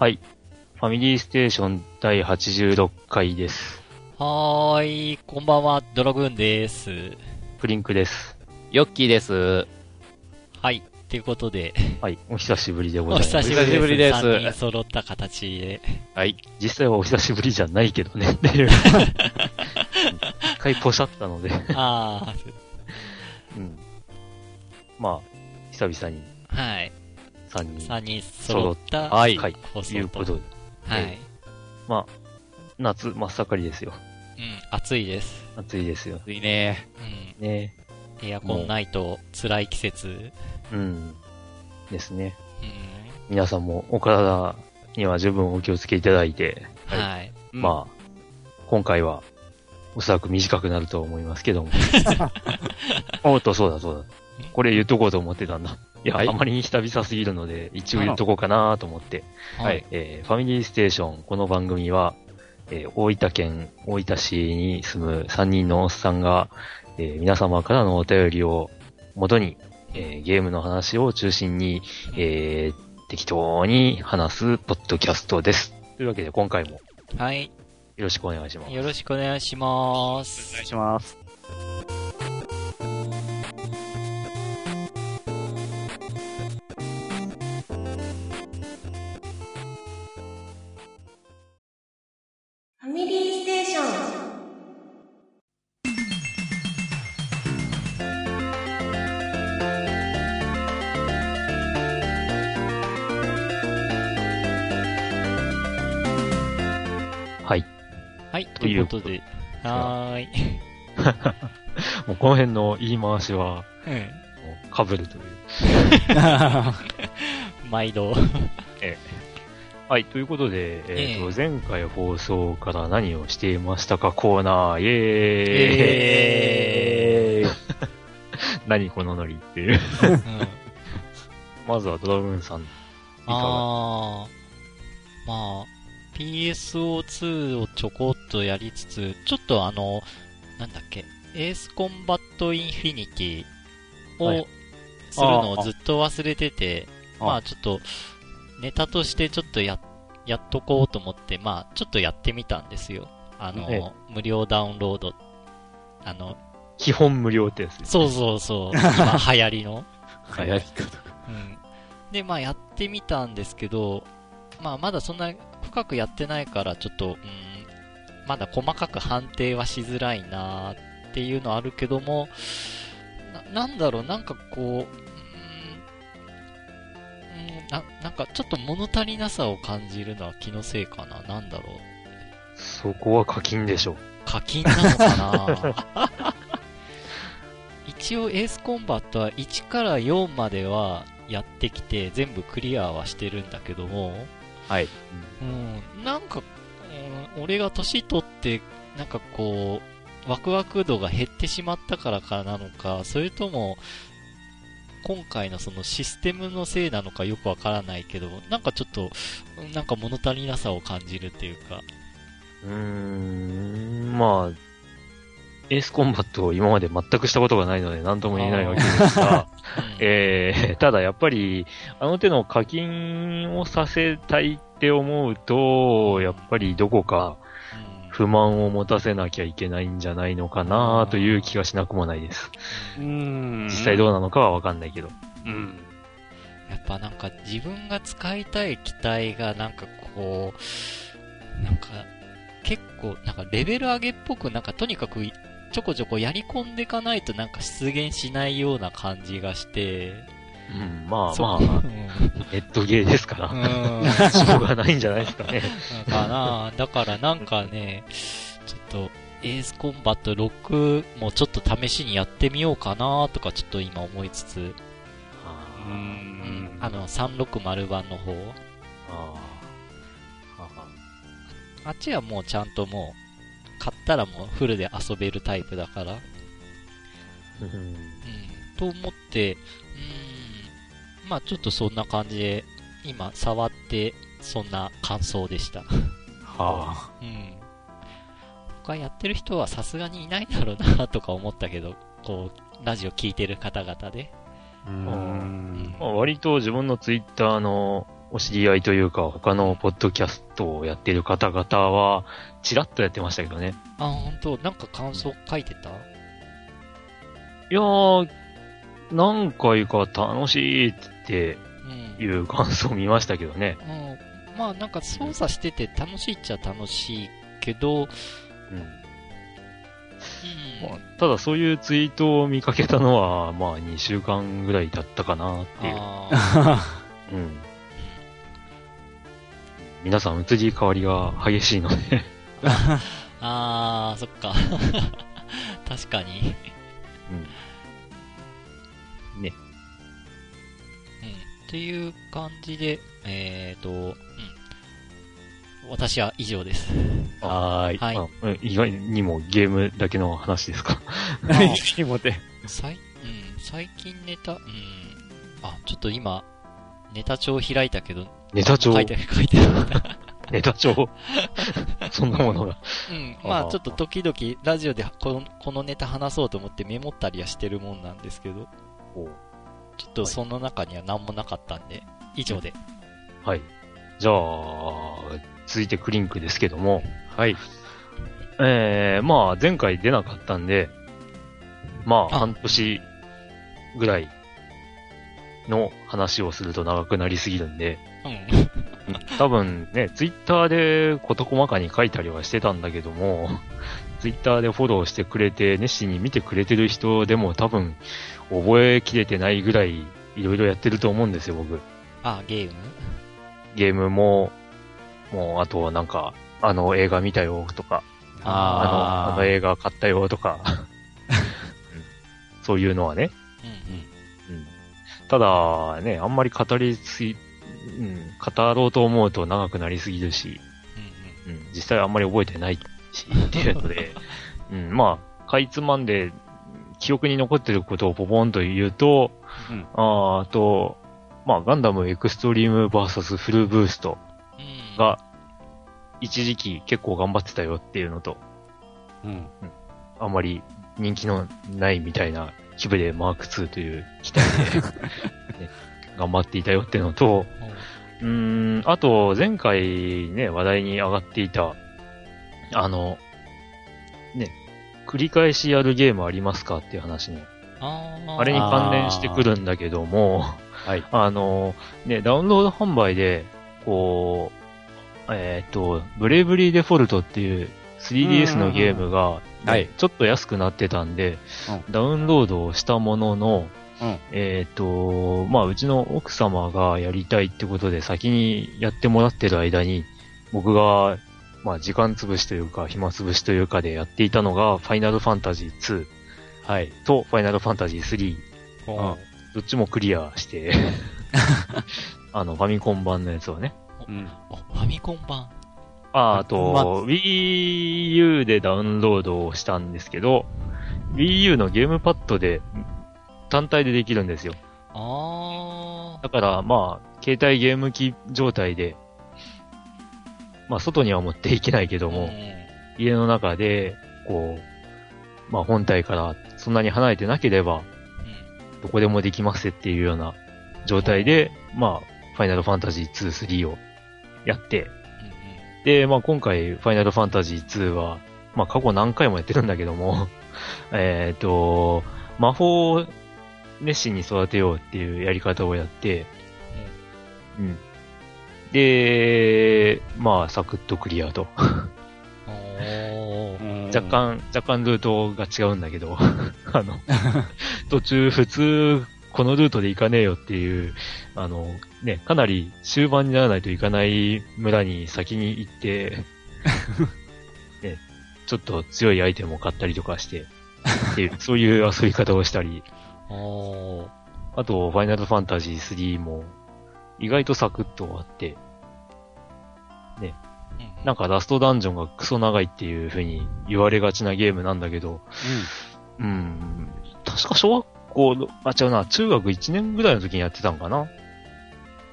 はい。ファミリーステーション第86回です。はーい、こんばんは、ドラグーンです。プリンクです。ヨッキーです。はい、ということで、はい。お久しぶりでごおざいます。久しぶりです。お久しぶりです3人揃った形で。はい。実際はお久しぶりじゃないけどね。っていう一回ポシャったので、あうん。まあ、久々にー、はい。3人3人揃ったはいということで、はい。まあ、夏真っ盛りですよ。うん、暑いです。暑いですよ。いいね。うん。ねエアコンないと辛い季節。うん。ですね。うん。皆さんもお体には十分お気をつけいただいて、はい。まあ、今回は、おそらく短くなると思いますけども。おっと、そうだそうだ。これ言っとこうと思ってたんだ。いや、はいあまりに久々すぎるので、一応言っとこうかなと思って。はい。えーファミリーステーション、この番組は、えー大分県大分市に住む3人のおっさんが、えー皆様からのお便りを元に、えーゲームの話を中心に、えー適当に話すポッドキャストです。というわけで今回もはい。よろしくお願いします。よろしくお願いします。お願いします。い、とということで。はーい。もうこの辺の言い回しは、うん。もう被るという。毎度。はい、ということで、えっ、えと、前回放送から何をしていましたかコーナー、イエーイ、え 何このノリっていう。ーうん。まずはドラグーンさん。あー、まあ、PSO2 をちょこっとやりつつ、ちょっとあの、なんだっけ、エースコンバットインフィニティはいをするのをずっと忘れてて、あまあちょっと、ネタとしてちょっとや、やっとこうと思って、まあちょっとやってみたんですよ。あの、ええ無料ダウンロード。あの、基本無料ってやつです。そうそうそう、今流行りの。流行り方。うん。で、まあやってみたんですけど、まあまだそんな深くやってないから、ちょっと、うん、まだ細かく判定はしづらいなっていうのはあるけども、な、なんだろう、なんかこう、うん、うんな、なんかちょっと物足りなさを感じるのは気のせいかな。なんだろう。そこは課金でしょ。課金なのかな 一応エースコンバットは1から4まではやってきて全部クリアはしてるんだけども、はい。うん、なんか、うん俺が年取って、なんかこう、ワクワク度が減ってしまったからかなのか、それとも、今回のそのシステムのせいなのかよくわからないけど、なんかちょっと、うんなんか物足りなさを感じるっていうか、うーん、まあ、エースコンバットを今まで全くしたことがないので何とも言えないわけですが、うんえー、ただやっぱり、あの手の課金をさせたいって思うと、やっぱりどこかうん不満を持たせなきゃいけないんじゃないのかなという気がしなくもないです。うーん実際どうなのかはわかんないけど。うん。やっぱなんか自分が使いたい機体がなんかこう、なんか結構なんかレベル上げっぽくなんかとにかくちょこちょこやり込んでいかないとなんか出現しないような感じがして、うん、まあそまあ、うんネットゲーですから、うん。しょうがないんじゃないですかね。かなだからなんかね、ちょっとエースコンバット6もちょっと試しにやってみようかなとかちょっと今思いつつ、うあん。あの360版の方、あ。あっちはもうちゃんともう、買ったらもうフルで遊べるタイプだから、ーうんうん、と思って、うーん、まあちょっとそんな感じで、今触って、そんな感想でした。はうん。他やってる人はさすがにいないだろうなとか思ったけど、こう、ラジオ聞いてる方々で。ううん。まあ、割と自分のツイッターのお知り合いというか、他のポッドキャストをやってる方々は、ちらっとやってましたけどね。あ、本当なんか感想書いてた？いやー、何回か楽しいってうん。いう感想を見ましたけどね。うん。まあなんか操作してて楽しいっちゃ楽しいけど、うん。うん。まあ、ただそういうツイートを見かけたのは、まあ2週間ぐらいだったかなっていう。うん。皆さん移り変わりが激しいので、あー、そっか。確かに。うん。ね。うん。っていう感じで、えーと、うん。私は以上です。はーい。はい意外にもゲームだけの話ですか？気持ち。最、うん、最近ネタ、うん。あ、ちょっと今、ネタ帳開いたけど、ネタ帳書いて、書いてた。ネタ帳 そんなものが。うん。まあちょっと時々ラジオでこのこのネタ話そうと思ってメモったりはしてるもんなんですけど、ちょっとその中には何もなかったんで、以上で。はい。じゃあ、続いてクリンクですけども。はい。えー、まあ、前回出なかったんで、まあ、あ半年ぐらいの話をすると長くなりすぎるんで、うん。多分ね、ツイッターで事細かに書いたりはしてたんだけども、ツイッターでフォローしてくれて、熱心に見てくれてる人でも多分、覚えきれてないぐらい、いろいろやってると思うんですよ、僕。あ、ゲーム？ゲームも、もう、あとはなんか、あの映画見たよとか、あの、あの映画買ったよとか、うんそういうのはね。うんうんただ、ね、あんまり語りすぎ、うん、語ろうと思うと長くなりすぎるし、うん。うんうん、実際あんまり覚えてないし、っていうので、うん、まあ、かいつまんで、記憶に残ってることをポポンと言うと、うんあーあと、まあ、ガンダムエクストリームバーサスフルブーストうん。が、一時期結構頑張ってたよっていうのと、うん。あんまり人気のないみたいな規模でマーク2という機体で、ね、頑張っていたよっていうのと、うーん、あと、前回ね、話題に上がっていた、あの、ね、繰り返しやるゲームありますかっていう話ね。あーあれに関連してくるんだけども、はい。あの、ね、ダウンロード販売で、こう、えっ、と、ブレイブリーデフォルトっていう 3DS のゲームが、はいちょっと安くなってたんで、うダウンロードをしたものの、うんえっ、と、まあ、うちの奥様がやりたいってことで先にやってもらってる間に、僕が、まあ、時間潰しというか、暇潰しというかでやっていたのが、ファイナルファンタジー2はい。とファイナルファンタジー3、うんうんどっちもクリアして、あの、ファミコン版のやつをね。うん。おファミコン版？ああと、ま Wii U でダウンロードをしたんですけど、Wii U のゲームパッドで単体でできるんですよ。あだから、まあ、携帯ゲーム機状態で、まあ、外には持っていけないけー。ども、うん家の中で、こう、まあ、本体からそんなに離れてなければ、どこでもできますっていうような状態で、まあ、ファイナルファンタジー2、3をやって、うんで、まあ今回、ファイナルファンタジー2は、まあ過去何回もやってるんだけども、えっと、魔法を熱心に育てようっていうやり方をやって、うん。で、まあサクッとクリアと。若干、若干ルートが違うんだけど、あの、途中普通、このルートで行かねえよっていう、あの、ね、かなり終盤にならないといかない村に先に行って、ね、ちょっと強いアイテムを買ったりとかして、っていう、そういう遊び方をしたり。あと、ファイナルファンタジー3も、意外とサクッと終わって、うんなんかラストダンジョンがクソ長いっていう風に言われがちなゲームなんだけど、うん。確か小学校の、あ、違うな、中学1年ぐらいの時にやってたんかな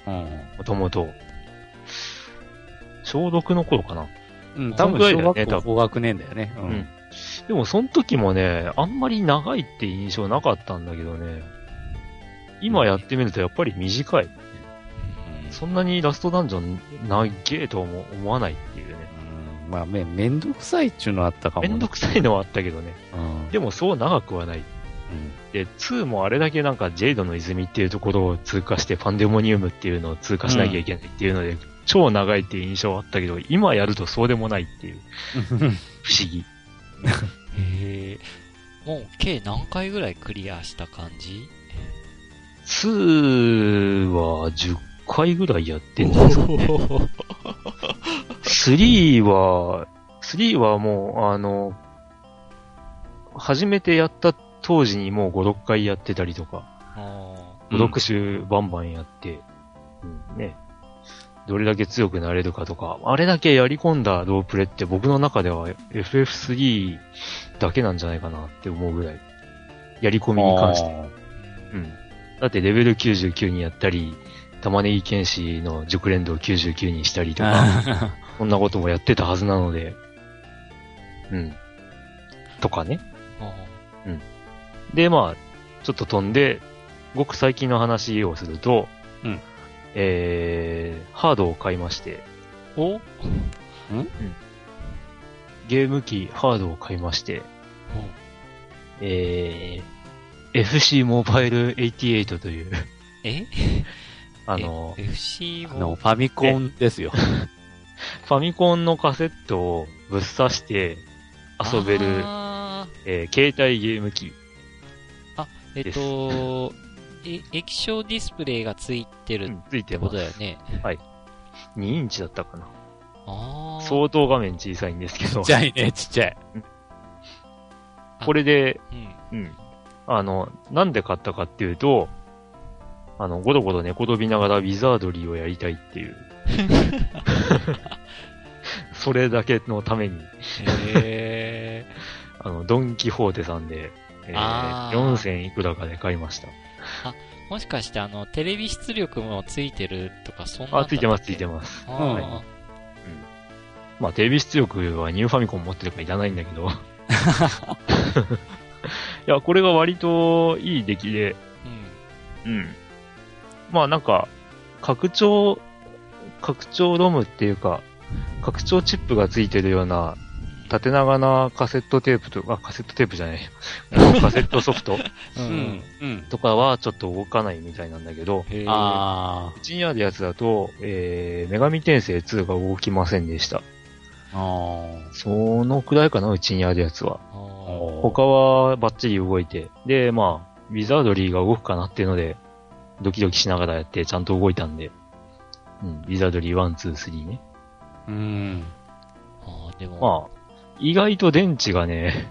うん。もともと。小6の頃かな。うん、そ多分小学校高学年だよね。ううんん。でも、その時もね、あんまり長いって印象なかったんだけどね。今やってみるとやっぱり短い。そんなにラストダンジョン長えとは思思わないっていうね。うんまあ、め、めんどくさいっちゅうのあったかもね。めんどくさいのはあったけどね。うん。でもそう長くはない。で、2もあれだけなんかジェイドの泉っていうところを通過して、パンデモニウムっていうのを通過しなきゃいけないっていうので、超長いっていう印象はあったけど、今やるとそうでもないっていう、うん。不思議。へえ。もう計何回ぐらいクリアした感じ？2は10回ぐらいやってんじゃないですかね。3は、3はもう、あの、初めてやった当時にもう5、6回やってたりとか、あ5、6種バンバンやって、うん、ね。どれだけ強くなれるかとか、あれだけやり込んだロープレって僕の中では FF3 だけなんじゃないかなって思うぐらい。やり込みに関して。ーうん。だってレベル99にやったり、玉ねぎ剣士の熟練度を99にしたりとか、あ そんなこともやってたはずなので、うん。とかね。あで、まあ、ちょっと飛んで、ごく最近の話をすると、うんえー、ハードを買いまして、ーおゲーム機、ハードを買いまして、えー、FC モバイル88という、え？あの、え FC あの、もファミコンですよ。ファミコンのカセットをぶっ刺して遊べる、あえー携帯ゲーム機。ーえっと、え液晶ディスプレイがついてるってこ。とだよね。2インチだったかな。ああ。相当画面小さいんですけどちっ、ちゃいね、ちっちゃい。これで、うん。うん。あの、なんで買ったかっていうと、あの、ゴロゴロ寝転びながらウィザードリーをやりたいっていう。それだけのために、へ あの、ドンキホーテさんで、えー4000いくらかで買いました。ー もしかしてあの、テレビ出力もついてるとか、そんな。あ、ついてます、ついてまます。あうんーまあ、テレビ出力はニューファミコン持ってるからいらないんだけど。いや、これが割といい出来で、うん。うん。まあなんか、拡張、拡張ロムっていうか、拡張チップがついてるような、縦長なカセットテープと、あ、カセットテープじゃない。カセットソフトううんん。うん。とかはちょっと動かないみたいなんだけど、あうちにあるやつだと、えー、女神転生2が動きませんでした。あ。あそのくらいかな、うちにあるやつは。他はバッチリ動いて、で、まあ、ウィザードリーが動くかなっていうので、ドキドキしながらやってちゃんと動いたんで、うん、ウィザードリー1、2、3ね。あ。うん。あーでも、まあ、意外と電池がね、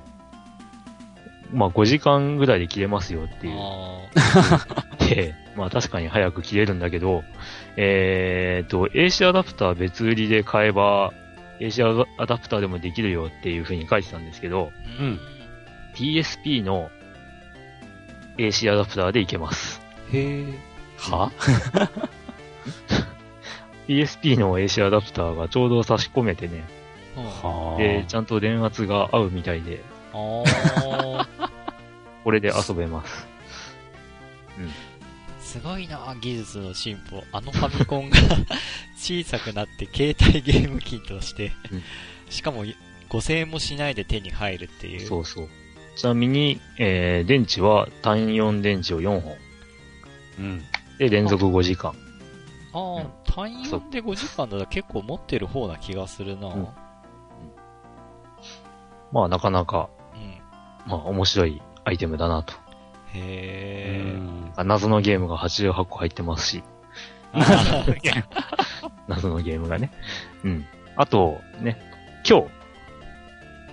まあ5時間ぐらいで切れますよっていう。あ で、まあ確かに早く切れるんだけど、えーと、AC アダプター別売りで買えば、AC アダプターでもできるよっていう風に書いてたんですけど、ーうん。PSP の AC アダプターでいけます。へえ。は？PSP の AC アダプターがちょうど差し込めてね、で、ちゃんと電圧が合うみたいで、ああ。これで遊べます。すごいな、技術の進歩。あのファミコンが 小さくなって携帯ゲーム機として、うんしかも5000円もしないで手に入るっていう。そうそう。ちなみに、えー、電池は単4電池を4本。うん。で、連続5時間。あうんあ、単4で5時間だと結構持ってる方な気がするな。ううんん。まあ、なかなか、まあ、面白いアイテムだなと。うへえ。謎のゲームが88個入ってますし、謎のゲームがね。うん。あと、ね、今日。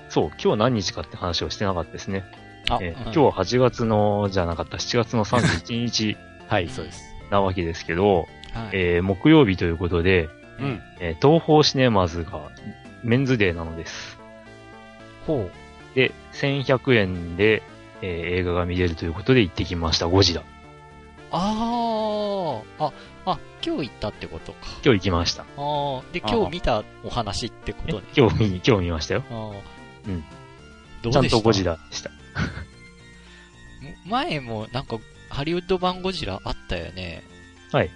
そう、今日何日かって話をしてなかったですね。あ、え今日は8月の、じゃなかった、7月の31日 はい、そうです。なわけですけど、はいえー木曜日ということで、うん。えー東方シネマズがメンズデーなのです。ほで、1100円で、えー映画が見れるということで行ってきました、ゴジラ。ああ、あ、あ、今日行ったってことか。今日行きました。ああ、で、あ今日見たお話ってことね。今日見、今日見ましたよ。ああ。うん。どうでした？ちゃんとゴジラでした。前もなんか、ハリウッド版ゴジラあったよね。はい。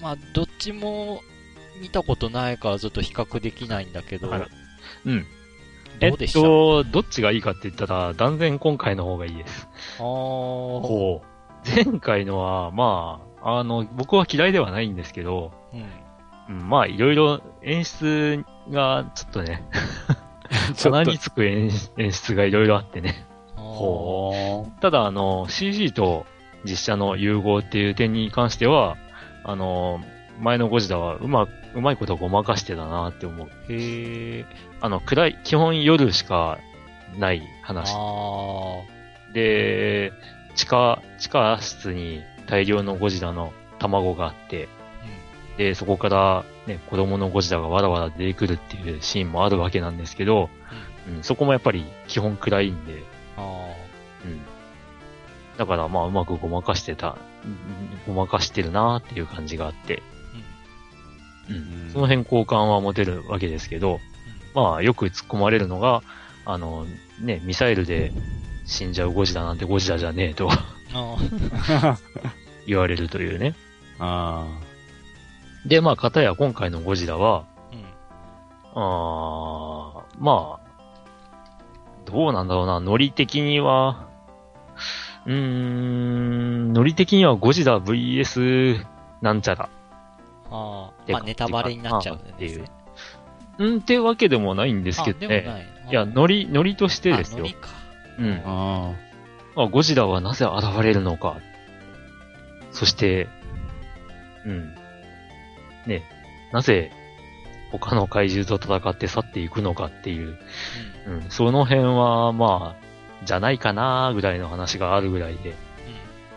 まあ、どっちも見たことないからちょっと比較できないんだけど、あらうん。えっどうでした、と、どっちがいいかって言ったら、断然今回の方がいいです。あう。前回のは、まあ、あの、僕は嫌いではないんですけど、うん。うん、まあ、いろいろ演出が、ちょっとね、鼻に つく演演出がいろいろあってね。ほー。ただ、あの、CG と実写の融合っていう点に関しては、あの、前のゴジラはうま、うまいことごまかしてたなって思う。へえ。あの、暗い、基本夜しかない話。あで、地下、地下室に大量のゴジラの卵があって、あ。で、そこからね、子供のゴジラがわらわら出てくるっていうシーンもあるわけなんですけど、うん、そこもやっぱり基本暗いんで、うん。だからまあうまくごまかしてた、うんごまかしてるなーっていう感じがあって、あ。うん。うんうんその辺好感は持てるわけですけど、まあよく突っ込まれるのが、あの、ね、ミサイルで死んじゃうゴジラなんてゴジラじゃねえとあ言われるというね。あで、まあ、片や今回のゴジラは、ーうん。あーまあ、どうなんだろうな、ノリ的には、うーん、ノリ的にはゴジラ VS なんちゃら。ああ。まあ、ネタバレになっちゃうんっていうですね。うんってわけでもないんですけどね。い。いや、ノリ、ノリとしてですよ。うん。あ。まあ、ゴジラはなぜ現れるのか。そして、うん。ね、なぜ他の怪獣と戦って去っていくのかっていう、うん。うん、その辺は、まあ、じゃないかなぐらいの話があるぐらいで、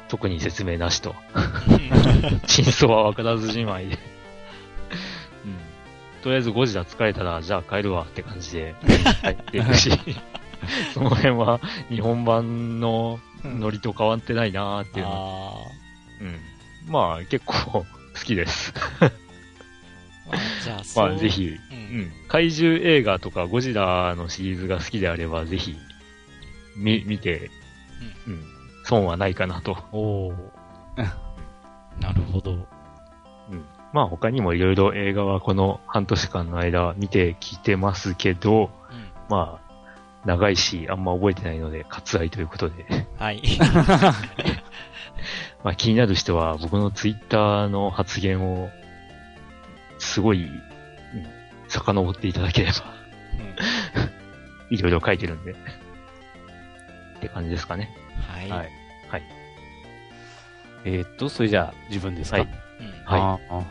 特に説明なしと。真相は分からずじまいで。うん。とりあえずゴジラ疲れたら、じゃあ帰るわって感じで帰っていくし、その辺は日本版のノリと変わってないなーっていうの。あうん。まあ、結構好きです。あ。まあ、じゃあ。まあ、ぜ。ひ、う。うんん。怪獣映画とかゴジラのシリーズが好きであれば、ぜひ、み、見て、うん。損はないかなと。おお。なるほど。まあ他にもいろいろ映画はこの半年間の間見てきてますけど、うん。まあ、長いし、あんま覚えてないので、割愛ということで。はい。まあ気になる人は僕のツイッターの発言を、すごい、うん、遡っていただければ、いろいろ書いてるんで。って感じですかね。はい。はい。はい。えーっと、それじゃあ自分ですか？はいうん。はいああ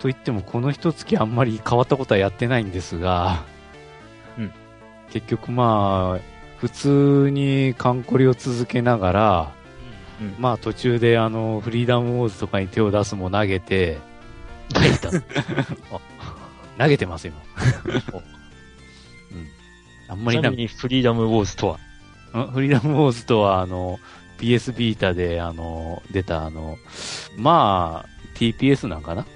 と言っても、この一月あんまり変わったことはやってないんですが、うん結局まあ、普通にカンコリを続けながら、うん。まあ途中であの、フリーダムウォーズとかに手を出すも投げて、書いた。投げてます今。うん。あんまりなちなみにフリーダムウォーズとは、ん？フリーダムウォーズとは、あの、PS ビータで、あの、出た、あの、まあ、TPS なんかな？ほ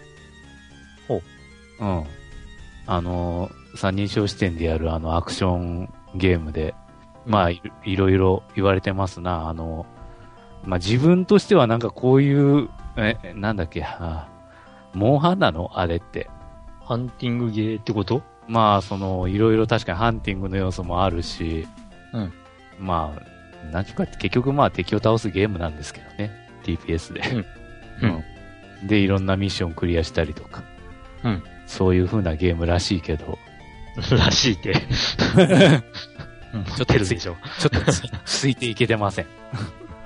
う。うん。あの、三人称視点でやる、あの、アクションゲームで、まあ、いいろいろ言われてますな。あの、まあ、自分としてはなんかこういう、え、なんだっけ、あモンハンなの？あれって。ハンティングゲーってこと？まあ、その、いろいろ確かにハンティングの要素もあるし、うんまあ、なんちゅうか結局まあ敵を倒すゲームなんですけどね。TPS で。うんうん。で、いろんなミッションクリアしたりとか。うん。そういう風なゲームらしいけど、らしいって。う んちょっと出るでしょ。ちょっとつついていけてません。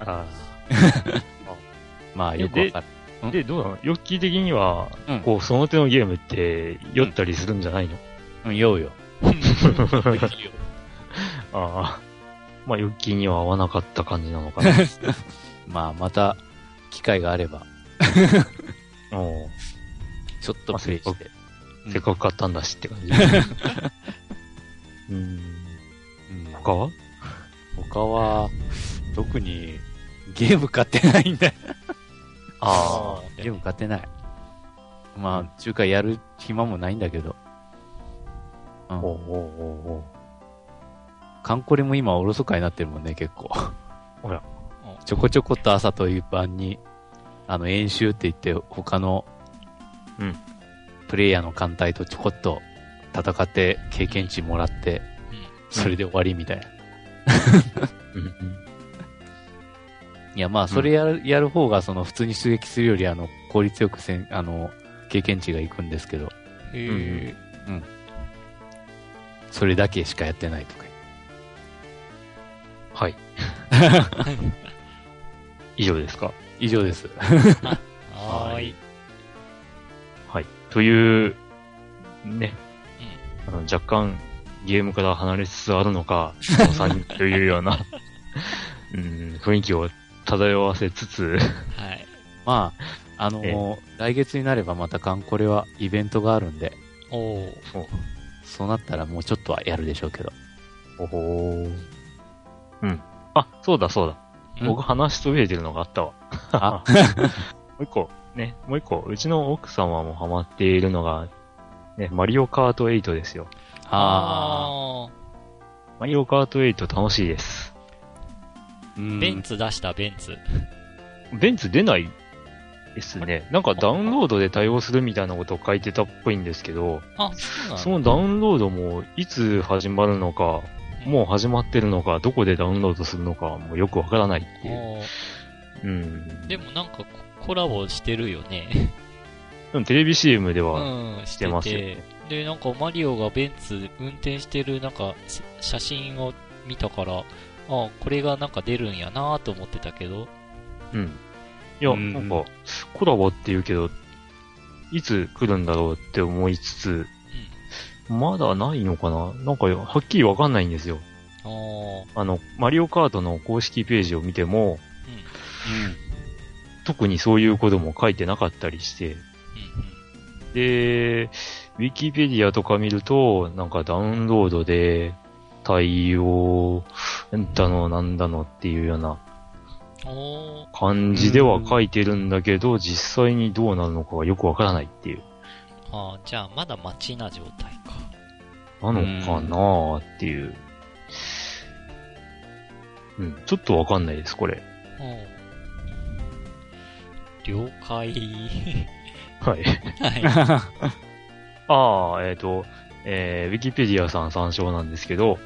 あ まあ、よくわかる。ーで、どうなの？ヨッキー的には、うんこう、その手のゲームって、酔ったりするんじゃないの、うん、ようよ。ああ。まあ、ヨッキーには合わなかった感じなのかな。まあ、また、機会があれば、おうちょっとプレイして。うんせっかく買ったんだしって感じ。うん。うん他は？他は、特に、ゲーム買ってないんだよ。あ ゲーム買ってない。まあ、中華やる暇もないんだけど。うあ。んおうおうおうおうカンコレも今おろそかになってるもんね、結構。ほら。ちょこちょこっと朝という晩に、あの、演習って言って、他の、うん。プレイヤーの艦隊とちょこっと戦って経験値もらって、それで終わりみたいな。うんうん。いや、まあ、それやる、やる方が、その、普通に出撃するより、あの、効率よくせん、あの、経験値がいくんですけど、へえ。それだけしかやってないとか。はい。以上ですか？以上です。はーい。はい。という、ね。あの、若干、ゲームから離れつつあるのか、この3人というような、うん、雰囲気を漂わせつつ、はい。まあ、あのえ来月になればまたカンコレはイベントがあるんで、おー。そうなったらもうちょっとはやるでしょうけど。おほー。うん。あ、そうだそうだ。うん僕話しそびれてるのがあったわ。あ もう一個、ね、もう一個、うちの奥様もハマっているのが、ね、マリオカート8ですよ。あマリオカート8楽しいです。ー、うんベンツ出した、ベンツ。ベンツ出ないですね。なんかダウンロードで対応するみたいなことを書いてたっぽいんですけど、あ、そうなの？そのダウンロードもいつ始まるのか、もう始まってるのか、どこでダウンロードするのか、もうよくわからないっていう。うん。でもなんかココラボしてるよね。でもテレビ CM でうは、ん、してますよてねで、なんかマリオがベンツ運転してるなんかし写真を見たから、あこれがなんか出るんやなと思ってたけど、うん。いや、うんなんか、コラボって言うけど、いつ来るんだろうって思いつつ、まだないのかな？なんか、はっきりわかんないんですよ。うん。ああの、マリオカートの公式ページを見ても、特にそういうことも書いてなかったりして、で、ウィキペディアとか見ると、なんかダウンロードで対応だのなんだのっていうような感じでは書いてるんだけど、実際にどうなるのかがよくわからないっていう。あーじゃあまだ待ちな状態か。なのかなーっていう。うん、ちょっとわかんないです、これ。うん了解。はい。はい。ああ、えっ、と、えー、ウィキペディアさん参照なんですけど、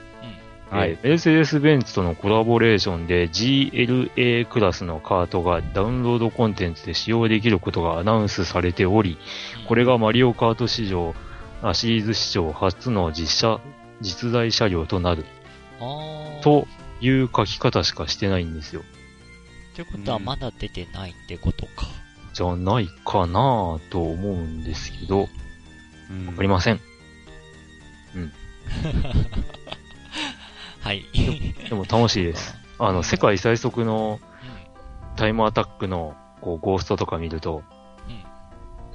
うん。はえい。ーメルセデス・ベンツとのコラボレーションで GLA クラスのカートがダウンロードコンテンツで使用できることがアナウンスされており、これがマリオカート史上、あシリーズ史上初の実車、実在車両となる。という書き方しかしてないんですよ。ってことはまだ出てないってことか。じゃないかなと思うんですけど、わうんかりません。はい。でも楽しいです。あの、世界最速のタイムアタックの、こう、ゴーストとか見ると、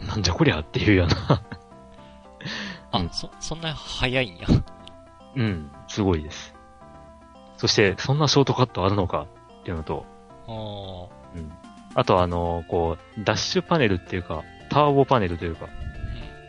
なんじゃこりゃっていうような、うん、あそ、そんな早いんや。うん、すごいです。そして、そんなショートカットあるのかっていうのと、あーうん。あとあの、こう、ダッシュパネルっていうか、ターボパネルというか、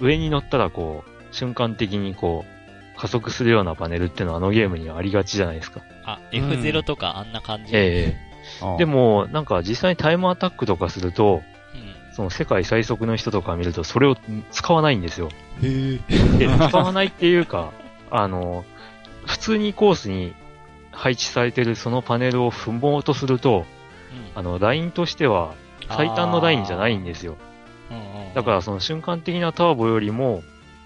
上に乗ったらこう、瞬間的にこう、加速するようなパネルっていうのはあのゲームにはありがちじゃないですか。あ、F0 とかあんな感じ。えあえで、も、なんか実際にタイムアタックとかすると、うん。その世界最速の人とか見ると、それを使わないんですよ。へで、使わないっていうか、あの、普通にコースに配置されてるそのパネルを踏もうとすると、あの、ラインとしては最短のラインじゃないんですよ。だからその瞬間的なターボよりも、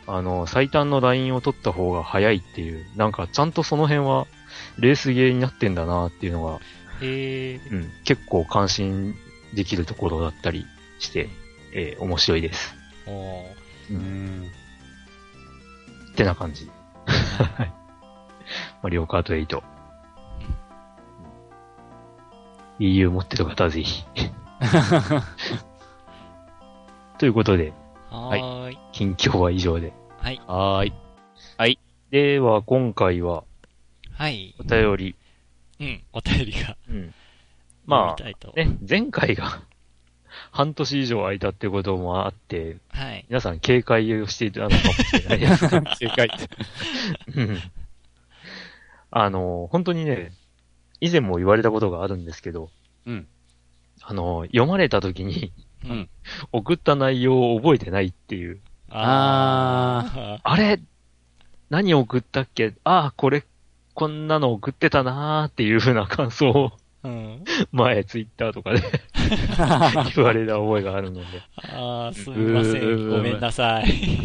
あの、最短のラインを取った方が早いっていう、なんかちゃんとその辺はレースゲーになってんだなっていうのが、へえ。うん、結構関心できるところだったりして、えー面白いです。おーうん。ってな感じ。マリオカート8。EU 持ってる方はぜひ。ということで、はーい。近況は以上で。はい。はーい。では、今回ははい。お便りうん、お便りが。うん。ま読みたいとあ、ね、前回が 半年以上空いたってこともあって、はい。皆さん警戒をしていたのかもしれないです。正解って。うんあの、本当にね、以前も言われたことがあるんですけど、うん。あの、読まれた時にうん。送った内容を覚えてないっていう。ああれ何送ったっけ？ああ、これ、こんなの送ってたなーっていう風な感想をー。うん。前、ツイッターとかで 言われた覚えがあるので。ああ、すみません。ごめんなさい。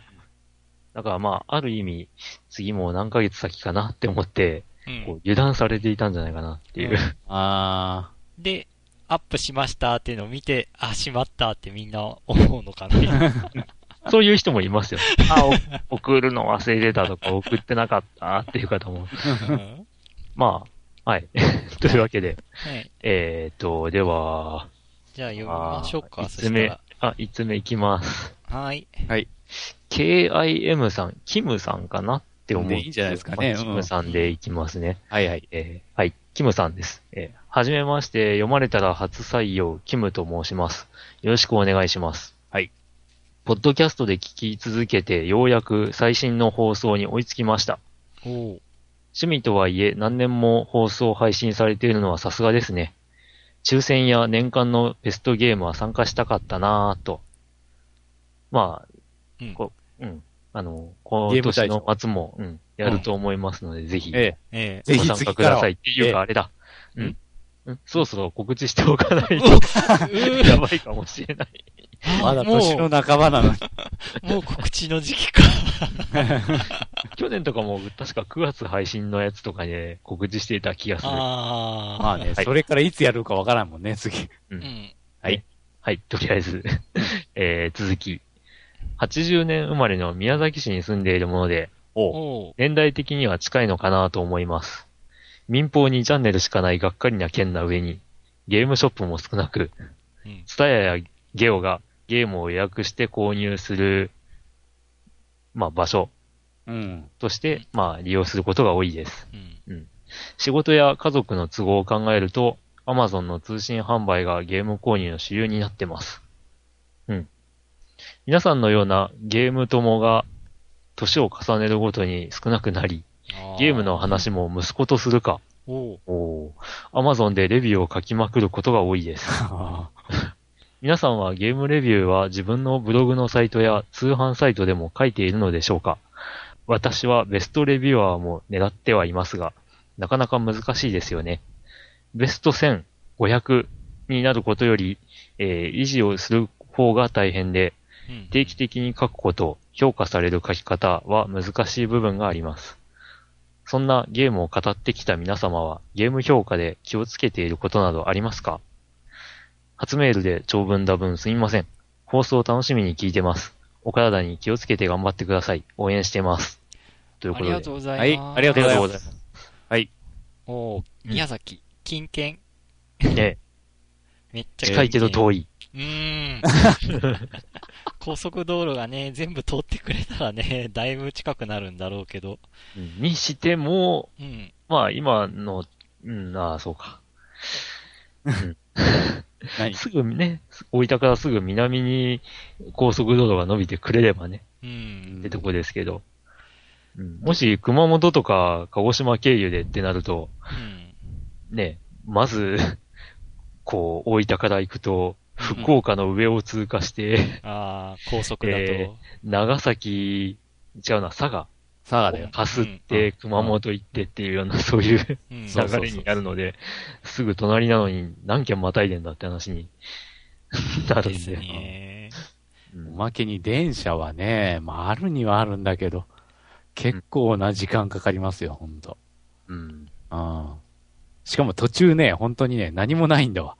だからまあ、ある意味、次も何ヶ月先かなって思って、うんこう油断されていたんじゃないかなっていう。うん あで、アップしましたっていうのを見て、あ、しまったってみんな思うのかな。そういう人もいますよ。あ、お送るの忘れてたとか、送ってなかったっていう方も。うんまあ、はい。というわけで、はい。えーと、では、じゃあ読みましょうか、あ5つ目あ、5つ目いきます。はい。KIM さん、キムさんかなって思う。でいいんじゃないですかねまあキムさんでいきますね。あ。はいはい。えーはい、キムさんです。えーはじめまして、読まれたら初採用、キムと申します。よろしくお願いします。はい。ポッドキャストで聞き続けて、ようやく最新の放送に追いつきました。おお。趣味とはいえ、何年も放送配信されているのはさすがですね。抽選や年間のベストゲームは参加したかったなぁと。まあ、うんこうん。あの、今年の末も、うん、やると思いますので、ぜひ、ええぜひご参加くださいっていうか、あれだ。えうん？うん、そろそろ告知しておかないと、え。やばいかもしれない。え。まだもう年の半ばなのに。もう告知の時期か。去年とかも、確か9月配信のやつとかで告知していた気がする。ああ。まあね、はいそれからいつやるかわからんもんね、次。うん。はい、とりあえず、えー、続き。80年生まれの宮崎市に住んでいるもので、おう。年代的には近いのかなと思います。民放にチャンネルしかないがっかりな県な上に、ゲームショップも少なく、うん。ツタヤやゲオがゲームを予約して購入する、まあ場所うん。として、まあ利用することが多いです。うん。仕事や家族の都合を考えると、Amazon の通信販売がゲーム購入の主流になってます。うん。皆さんのようなゲーム友が年を重ねるごとに少なくなり、ゲームの話も息子とするか、おう。おー Amazon でレビューを書きまくることが多いです。あ 皆さんはゲームレビューは自分のブログのサイトや通販サイトでも書いているのでしょうか私はベストレビュアーも狙ってはいますが、なかなか難しいですよね。ベスト1000、500になることより、えー維持をする方が大変で、うん定期的に書くこと、評価される書き方は難しい部分があります。そんなゲームを語ってきた皆様は、ゲーム評価で気をつけていることなどありますか？初メールで長文多文すみません。放送を楽しみに聞いてます。お体に気をつけて頑張ってください。応援してます。ということで。ありがとうござはいいます。ありがとうございますありがとうございます。はい。おう。宮崎、近県。ね、めっちゃ近いけど遠い。うーん。高速道路がね、全部通ってくれたらね、だいぶ近くなるんだろうけど。うんにしても、うん。まあ今の、うん、ああ、そうか。何？すぐね、大分からすぐ南に高速道路が伸びてくれればね、うん。ってとこですけど。うん、もし熊本とか鹿児島経由でってなると、うん。ね、まず、こう、大分から行くと、福岡の上を通過して、ああ、高速だと。え長崎、違うな、佐賀佐賀だよ。かすっうんて、熊本行ってっていうような、そういう 流れになるので、すぐ隣なのに何軒またいでんだって話に なるんですで。おまけに電車はね、まああるにはあるんだけど、結構な時間かかりますよ、ほんと。うん。うん。しかも途中ね、本当にね、何もないんだわ。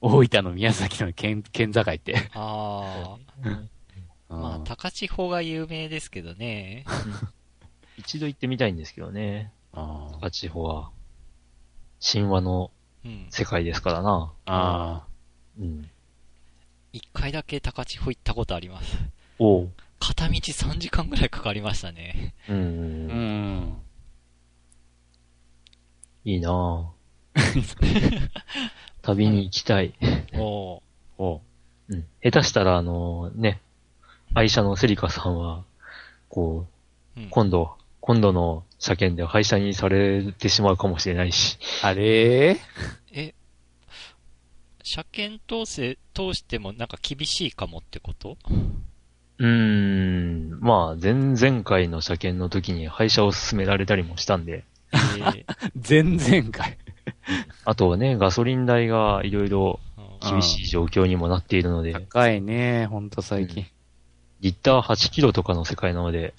大分の宮崎の県、県境って。ああ。うんまあ、高千穂が有名ですけどね。一度行ってみたいんですけどね。あ高千穂は、神話のうん。世界ですからな。あうん。一回だけ高千穂行ったことあります。おう。片道3時間ぐらいかかりましたね。うん。ー。うん。いいなぁ。旅に行きたい。おーおう。ん。下手したら、あのね、愛車のセリカさんは、こう、うん。今度、今度の車検で廃車にされてしまうかもしれないし。あれ？え、車検通せ、通してもなんか厳しいかもってこと？うーん、まあ、前々回の車検の時に廃車を勧められたりもしたんで、えー。前々回。あとね、ガソリン代がいろいろうん厳しい状況にもなっているので、高いね、ほんと最近。リッター8キロとかの世界なので、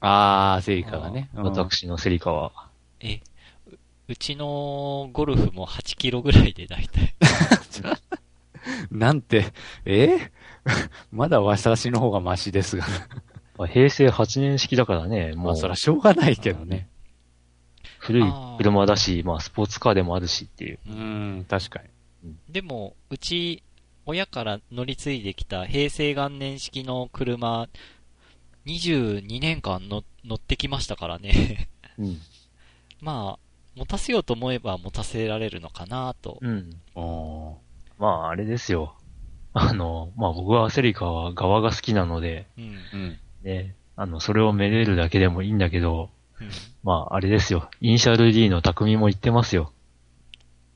あー、セリカがね。うん私のセリカは。え、ううちのゴルフも8キロぐらいで大体。なんて、え？まだ私の方がマシですが。まあ平成8年式だからね、まあ、もうそらしょうがないけどね。古い車だし、まあスポーツカーでもあるしっていう。うん、確かに。でも、うち、親から乗り継いできた平成元年式の車、22年間の乗ってきましたからね。うん。まあ、持たせようと思えば持たせられるのかなと。うん。まあ、あれですよ。あの、まあ僕はセリカは側が好きなので、うん。うん。ね、あの、それをめでるだけでもいいんだけど、うんまあ、あれですよ。イニシャル D の匠も言ってますよ。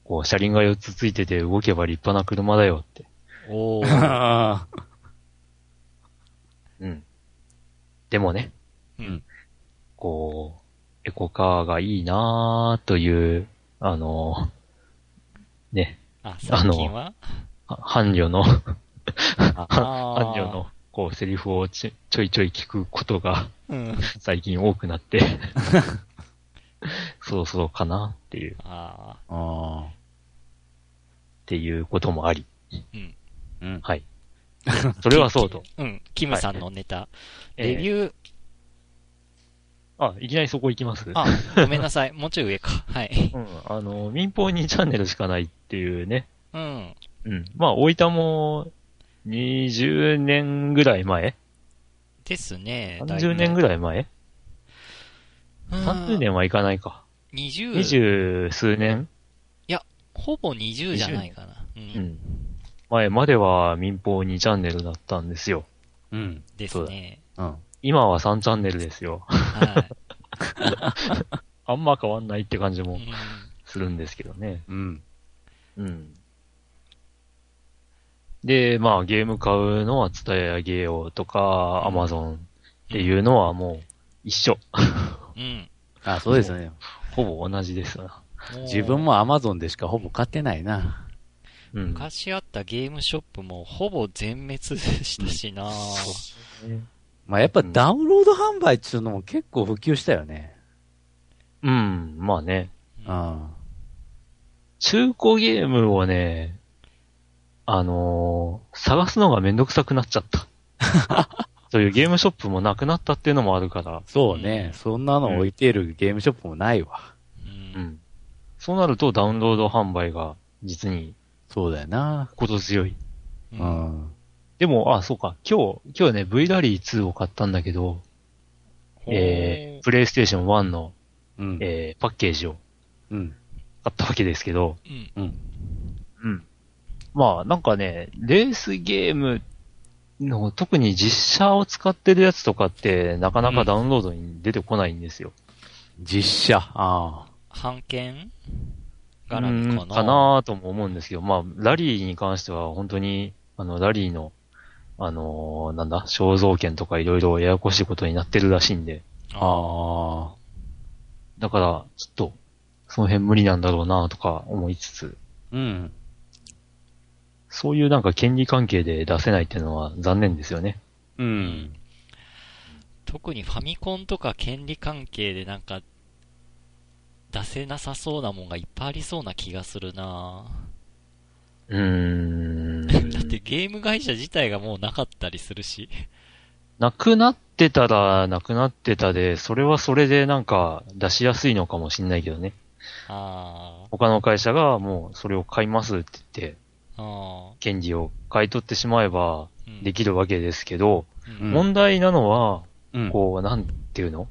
こう、車輪が4つついてて動けば立派な車だよって。おー。あ うん。でもね、うん。こう、エコカーがいいなぁという、あの、ね、あ、最近は？は 伴侶の、ーあ 伴侶の、こう、セリフをちちょいちょい聞くことがうん。最近多くなって、そろそろかなっていう、っああていうこともあり。ーうん。ー。うん。はい。それはそうと。うん。キムさんのネタ。ええレビュー、あ、いきなりそこ行きます？あ、ごめんなさい。もうちょい上か。はい。うん。あの、民放2チャンネルしかないっていうね。うん。うん。まあ、大分も、20年ぐらい前？ですね。?30 年ぐらい。前？うん ?30 年はいかないか。20、二十数年？ほぼ20じゃないかな。う。うんん。前までは民放2チャンネルだったんですよ。うん。ですね。うん。今は3チャンネルですよ。は あんま変わんないって感じもんするんですけどね。うん。うん。で、まあゲーム買うのはツタヤゲーオとか、アマゾンっていうのはもう一緒。うん。あ、そうですね。ほぼ同じです自分も Amazon でしかほぼ買ってないな。うん。昔あったゲームショップもほぼ全滅したしな、まあやっぱダウンロード販売っていうのも結構普及したよね。うん、まあね。うん。中古ゲームをね、あのー探すのがめんどくさくなっちゃった。そういうゲームショップもなくなったっていうのもあるから、そうね。そんなの置いてるゲームショップもないわ。うんうん。そうなるとダウンロード販売が実にそうだよな。心強い。ううんん。でも、あ、そうか。今日、今日ね、V ラリー2を買ったんだけど、えー、プレイステーション1の、うん。えー、パッケージをうん。買ったわけですけど、うん。うん。うん。まあ、なんかね、レースゲームの、特に実写を使ってるやつとかって、なかなかダウンロードに出てこないんですよ。実写。ああ。版権？う絡みかな？んかなとも思うんですけど、まあ、ラリーに関しては本当に、あの、ラリーの、あのーなんだ、肖像権とかいろいろややこしいことになってるらしいんで、ああ。だから、ちょっと、その辺無理なんだろうなとか思いつつ、うん。そういうなんか権利関係で出せないっていうのは残念ですよね。うん。特にファミコンとか権利関係でなんか、出せなさそうなもんがいっぱいありそうな気がするなうーん。だってゲーム会社自体がもうなかったりするし。なくなってたら、なくなってたで、それはそれでなんか出しやすいのかもしんないけどね。あ他の会社がもうそれを買いますって言って、あ、ああ、権利を買い取ってしまえばうんできるわけですけど、うん問題なのは、うん。こう、なんていうの？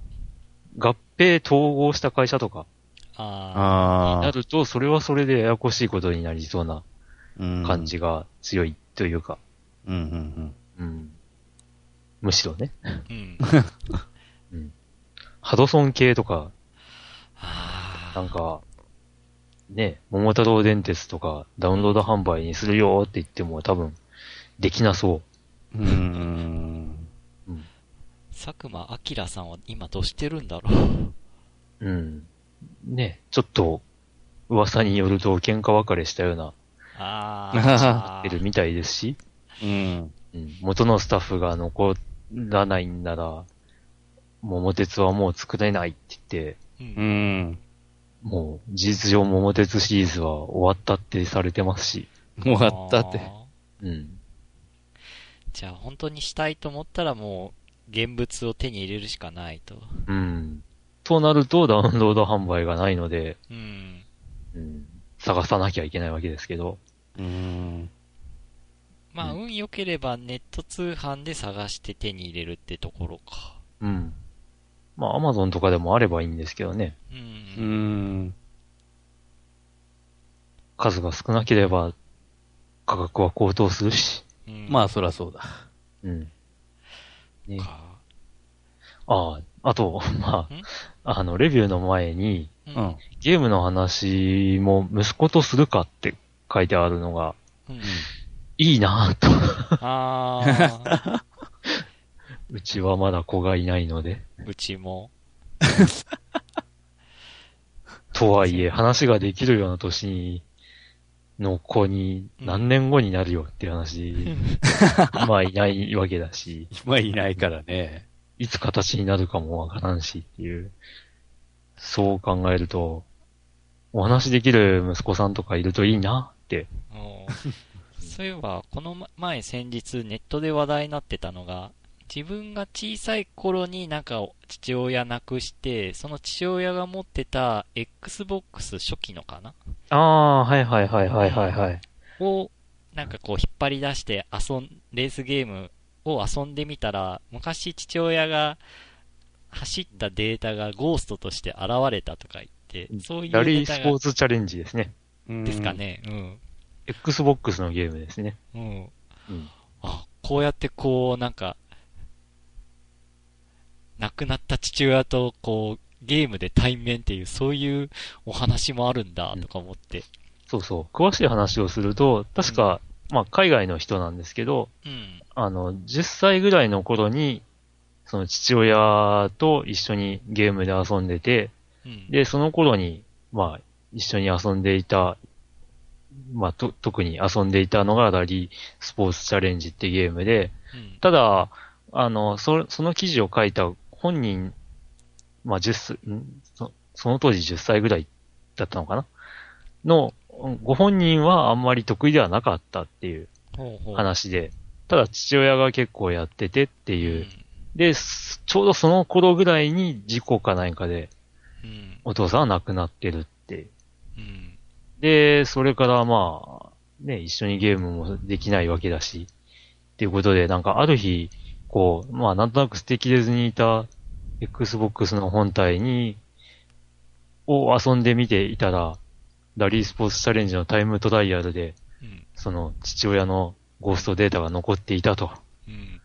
合併統合した会社とか、あああ。なると、それはそれでややこしいことになりそうなうん感。じが強いというか、うんうんうん。むしろね。あ、うん。ハドソン系とか、あなんか、ね、桃太郎電鉄とかダウンロード販売にするよって言っても多分、できなそうん。うん。う。うん。佐久間明さんは今どうしてるんだろう。うん。ね、ちょっと、噂によると喧嘩別れしたような、あ出るみたいですし、うん。うん、元のスタッフが残らないんなら、桃鉄はもう作れないって言って、う。うんん。もう事実上桃鉄シリーズは終わったってされてますし、終わったって。あうん。ーじゃあ本当にしたいと思ったらもう、現物を手に入れるしかないと。うん。となるとダウンロード販売がないので、うん。うん、探さなきゃいけないわけですけど、うん。まあ、うん運良ければネット通販で探して手に入れるってところか。うん。まあ、アマゾンとかでもあればいいんですけどね。う。うんん。数が少なければ、価格は高騰するし。うん、まあ、そらそうだ。うん。ね。か。ああ、あと、まん？あ、あの、レビューの前に、ううん。。ゲームの話も息子とするかって書いてあるのが、うん。いいなぁと。ああ、うちはまだ子がいないので。うちも。とはいえ、話ができるような年の子に何年後になるよっていう話、まあいないわけだし、今いないからね。いつ形になるかもわからんしっていう、そう考えると、お話できる息子さんとかいるといいなって。おそういえば、この前先日ネットで話題になってたのが、自分が小さい頃になんか父親亡くして、その父親が持ってた Xbox 初期のかな？ああ、はいはいはいはいはいはい。を、なんかこう引っ張り出して遊ん、レースゲームを遊んでみたら、昔父親が走ったデータがゴーストとして現れたとか言って、そういうラリースポーツチャレンジですね。ですか。ね。うん。Xbox のゲームですね。うん。うん。あ、こうやってこう、なんか、亡くなった父親とこう、ゲームで対面っていう、そういうお話もあるんだ、とか思って。そうそう。詳しい話をすると、確か、まあ海外の人なんですけど、うん。あの、10歳ぐらいの頃に、その父親と一緒にゲームで遊んでて、うん。で、その頃に、まあ、一緒に遊んでいた、まあ、と、特に遊んでいたのがラリースポーツチャレンジってゲームで、うん、ただ、あの、そ、その記事を書いた本人、まあ、10歳、ん？そその当時10歳ぐらいだったのかな？の、ご本人はあんまり得意ではなかったっていう。話で、ただ父親が結構やっててっていう、うん。で、すちょうどその頃ぐらいに事故か何かでうん。お父さんは亡くなってるって。うん。で、それからまあ、ね、一緒にゲームもできないわけだし、っていうことで、なんかある日、こう、まあなんとなく捨てきれずにいた Xbox の本体に、を遊んでみていたら、ラリースポーツチャレンジのタイムトライアルで、うん。その父親のゴーストデータが残っていたと。うん。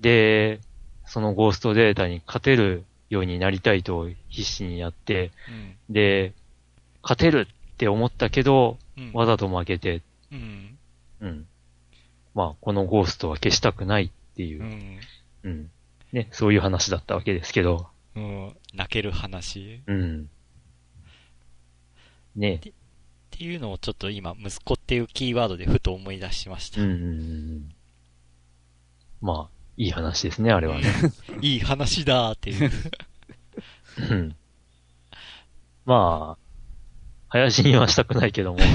で、そのゴーストデータに勝てるようになりたいと必死にやって、うん。で、勝てるって思ったけど、うん。わざと負けて、うん。うん。まあ、このゴーストは消したくないっていうう、ん。うん。ね、そういう話だったわけですけど、うん。泣ける話。うん。ね、っていうのをちょっと今、息子っていうキーワードでふと思い出しました。うんうんうんうん。まあ、いい話ですね、あれはね。いい話だーっていう。うん。まあ、林にはしたくないけども、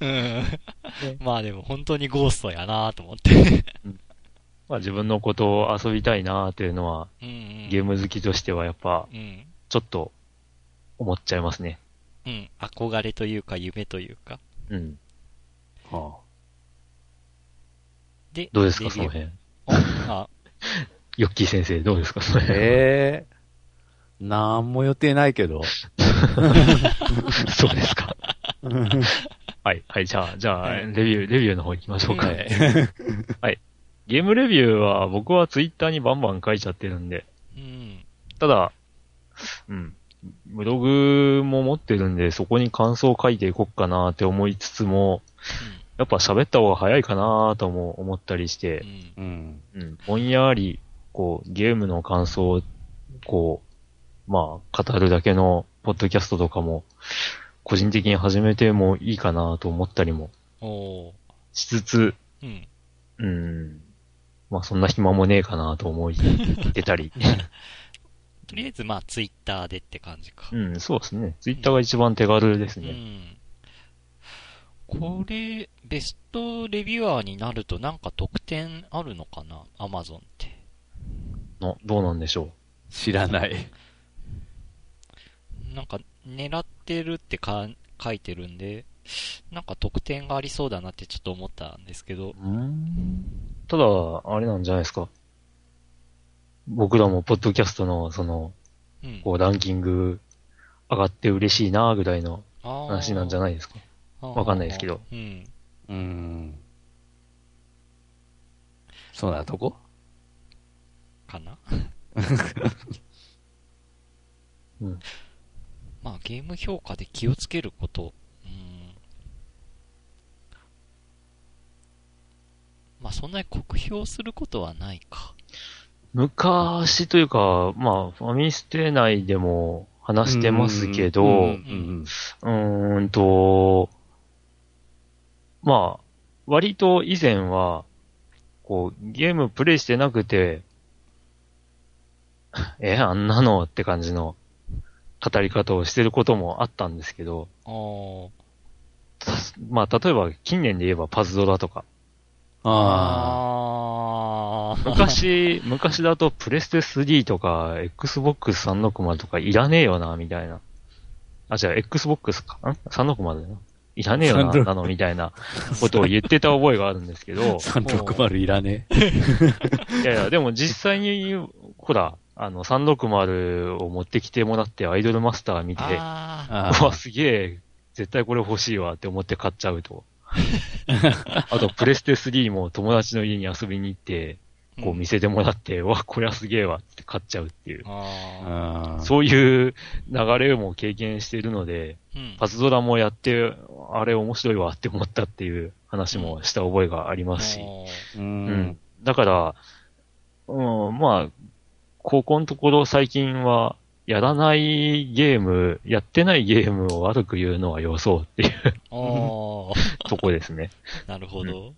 うん。まあでも本当にゴーストやなーと思って。まあ自分のことを遊びたいなっていうのは、うんうん。ゲーム好きとしてはやっぱ、うん。ちょっと、思っちゃいますね。うん。憧れというか夢というか。うん。はで、どうですか、その辺？おあ、ヨッキー先生、どうですか、そのあ、辺。ええなんも予定ないけど。そうですか。はい、はい、じゃあ、じゃあ、レビュー、レビューの方行きましょうか。はいゲームレビューは僕はツイッターにバンバン書いちゃってるんで、うん。ただ、うん、ブログも持ってるんで、そこに感想を書いていこうかなって思いつつも、やっぱ喋った方が早いかなとも思ったりしうて、ん。うん。うん、ぼんやり、こう、ゲームの感想を、こう、まあ、語るだけのポッドキャストとかも、個人的に始めてもいいかなと思ったりもおー。しつつ、うん。うん、まあ、そんな暇もねえかなと思ってたり。とりあえず、まあ、ツイッターでって感じか。うん、そうですね。ツイッターが一番手軽ですね。うん。これ、ベストレビュアーになるとなんか特典あるのかな？アマゾンって。のどうなんでしょ知らない。なんか、狙ってるってか書いてるんで、なんか特典がありそうだなってちょっと思ったんですけど。ただ、あれなんじゃないですか。僕らもポッドキャストの、その、うん。こう、ランキング上がって嬉しいなぐらいの話なんじゃないですか。わかんないですけど。うん。うん。そうなとこ？かな？うん。まあ、ゲーム評価で気をつけること。うん。まあ、そんなに酷評することはないか。昔というか、まあ、ファミステ内でも話してますけど、ううんんと、まあ、割と以前は、こう、ゲームプレイしてなくて、え、あんなのって感じの語り方をしてることもあったんですけど、まあ、例えば近年で言えばパズドラとか、ああー。昔、昔だとプレステ3とか Xbox 360とかいらねえよな、みたいな。あ、じゃあ Xbox かん ?360 だよな。いらねえよな、360なの、みたいなことを言ってた覚えがあるんですけど、あ。360いらねいやいや、でも実際に、ほら、あの、360を持ってきてもらってアイドルマスター見て、ああうわ、すげえ、絶対これ欲しいわって思って買っちゃうと。あと、プレステ3も友達の家に遊びに行って、ーこう見せてもらって、うわ、これはすげえわって買っちゃうっていう。そういう流れも経験しているので、ーうん。パズドラもやって、あれ面白いわって思ったっていう話もした覚えがありますし。う。うんん。だから、うん、まあ、高校のところ最近は、やらないゲーム、やってないゲームを悪く言うのは予想っていうとこですね。なるほど。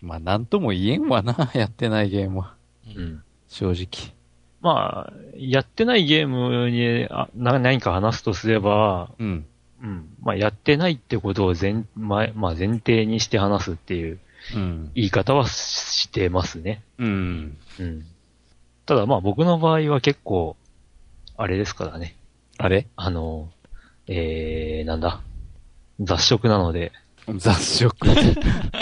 まあ、なんとも言えんわな、やってないゲームは。う。ん。正直。まあ、やってないゲームにあな何か話すとすれば、うん。うん。まあ、やってないってことを前、前、まあ、前提にして話すっていううん。言い方はししてますね。うん。うん。ただまあ僕の場合は結構、あれですからね。あれ？あの、えー、なんだ？雑食なので、雑食。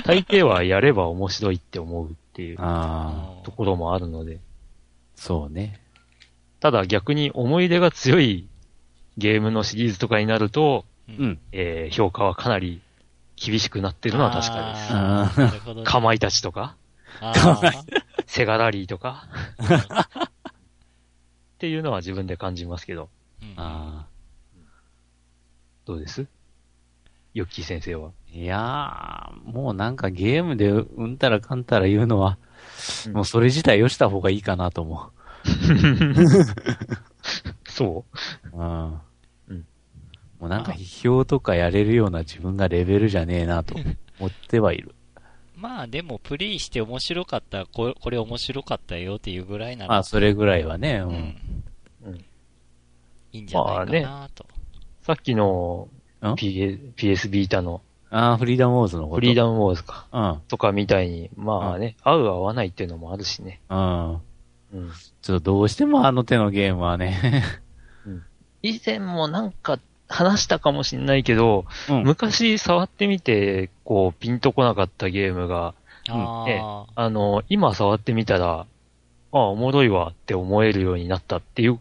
大抵はやれば面白いって思うっていうところもあるので、そうね。ただ逆に思い出が強いゲームのシリーズとかになると、うう。ん。えー、評価はかなり厳しくなってるのは確かです。かまいたちとか、セガラリーとか、っていうのは自分で感じますけど、うんあどうです？ヨッキー先生は。あ。いやー、もうなんかゲームでうんたらかんたら言うのは、うんもうそれ自体よした方がいいかなと思。そう？うん。うんもうなんか批評とかやれるような自分がレベルじゃねえなと思ってはいる。まあでも、プレイして面白かった、これこれ面白かったよっていうぐらいなら、まあ、それぐらいはね、う。うんん。うんいいんじゃないかなと。さっきのん？PS, PS ビータのああ、フリーダムウォーズのこと。フリーダムウォーズか。うん。とかみたいに、まあね、合う合わないっていうのもあるしね。うん。うん。ちょっとどうしてもあの手のゲームはね。以前もなんか話したかもしれないけど、うん。昔触ってみて、こう、ピンとこなかったゲームが、あの、今触ってみたら、ああ、おもろいわって思えるようになったっていう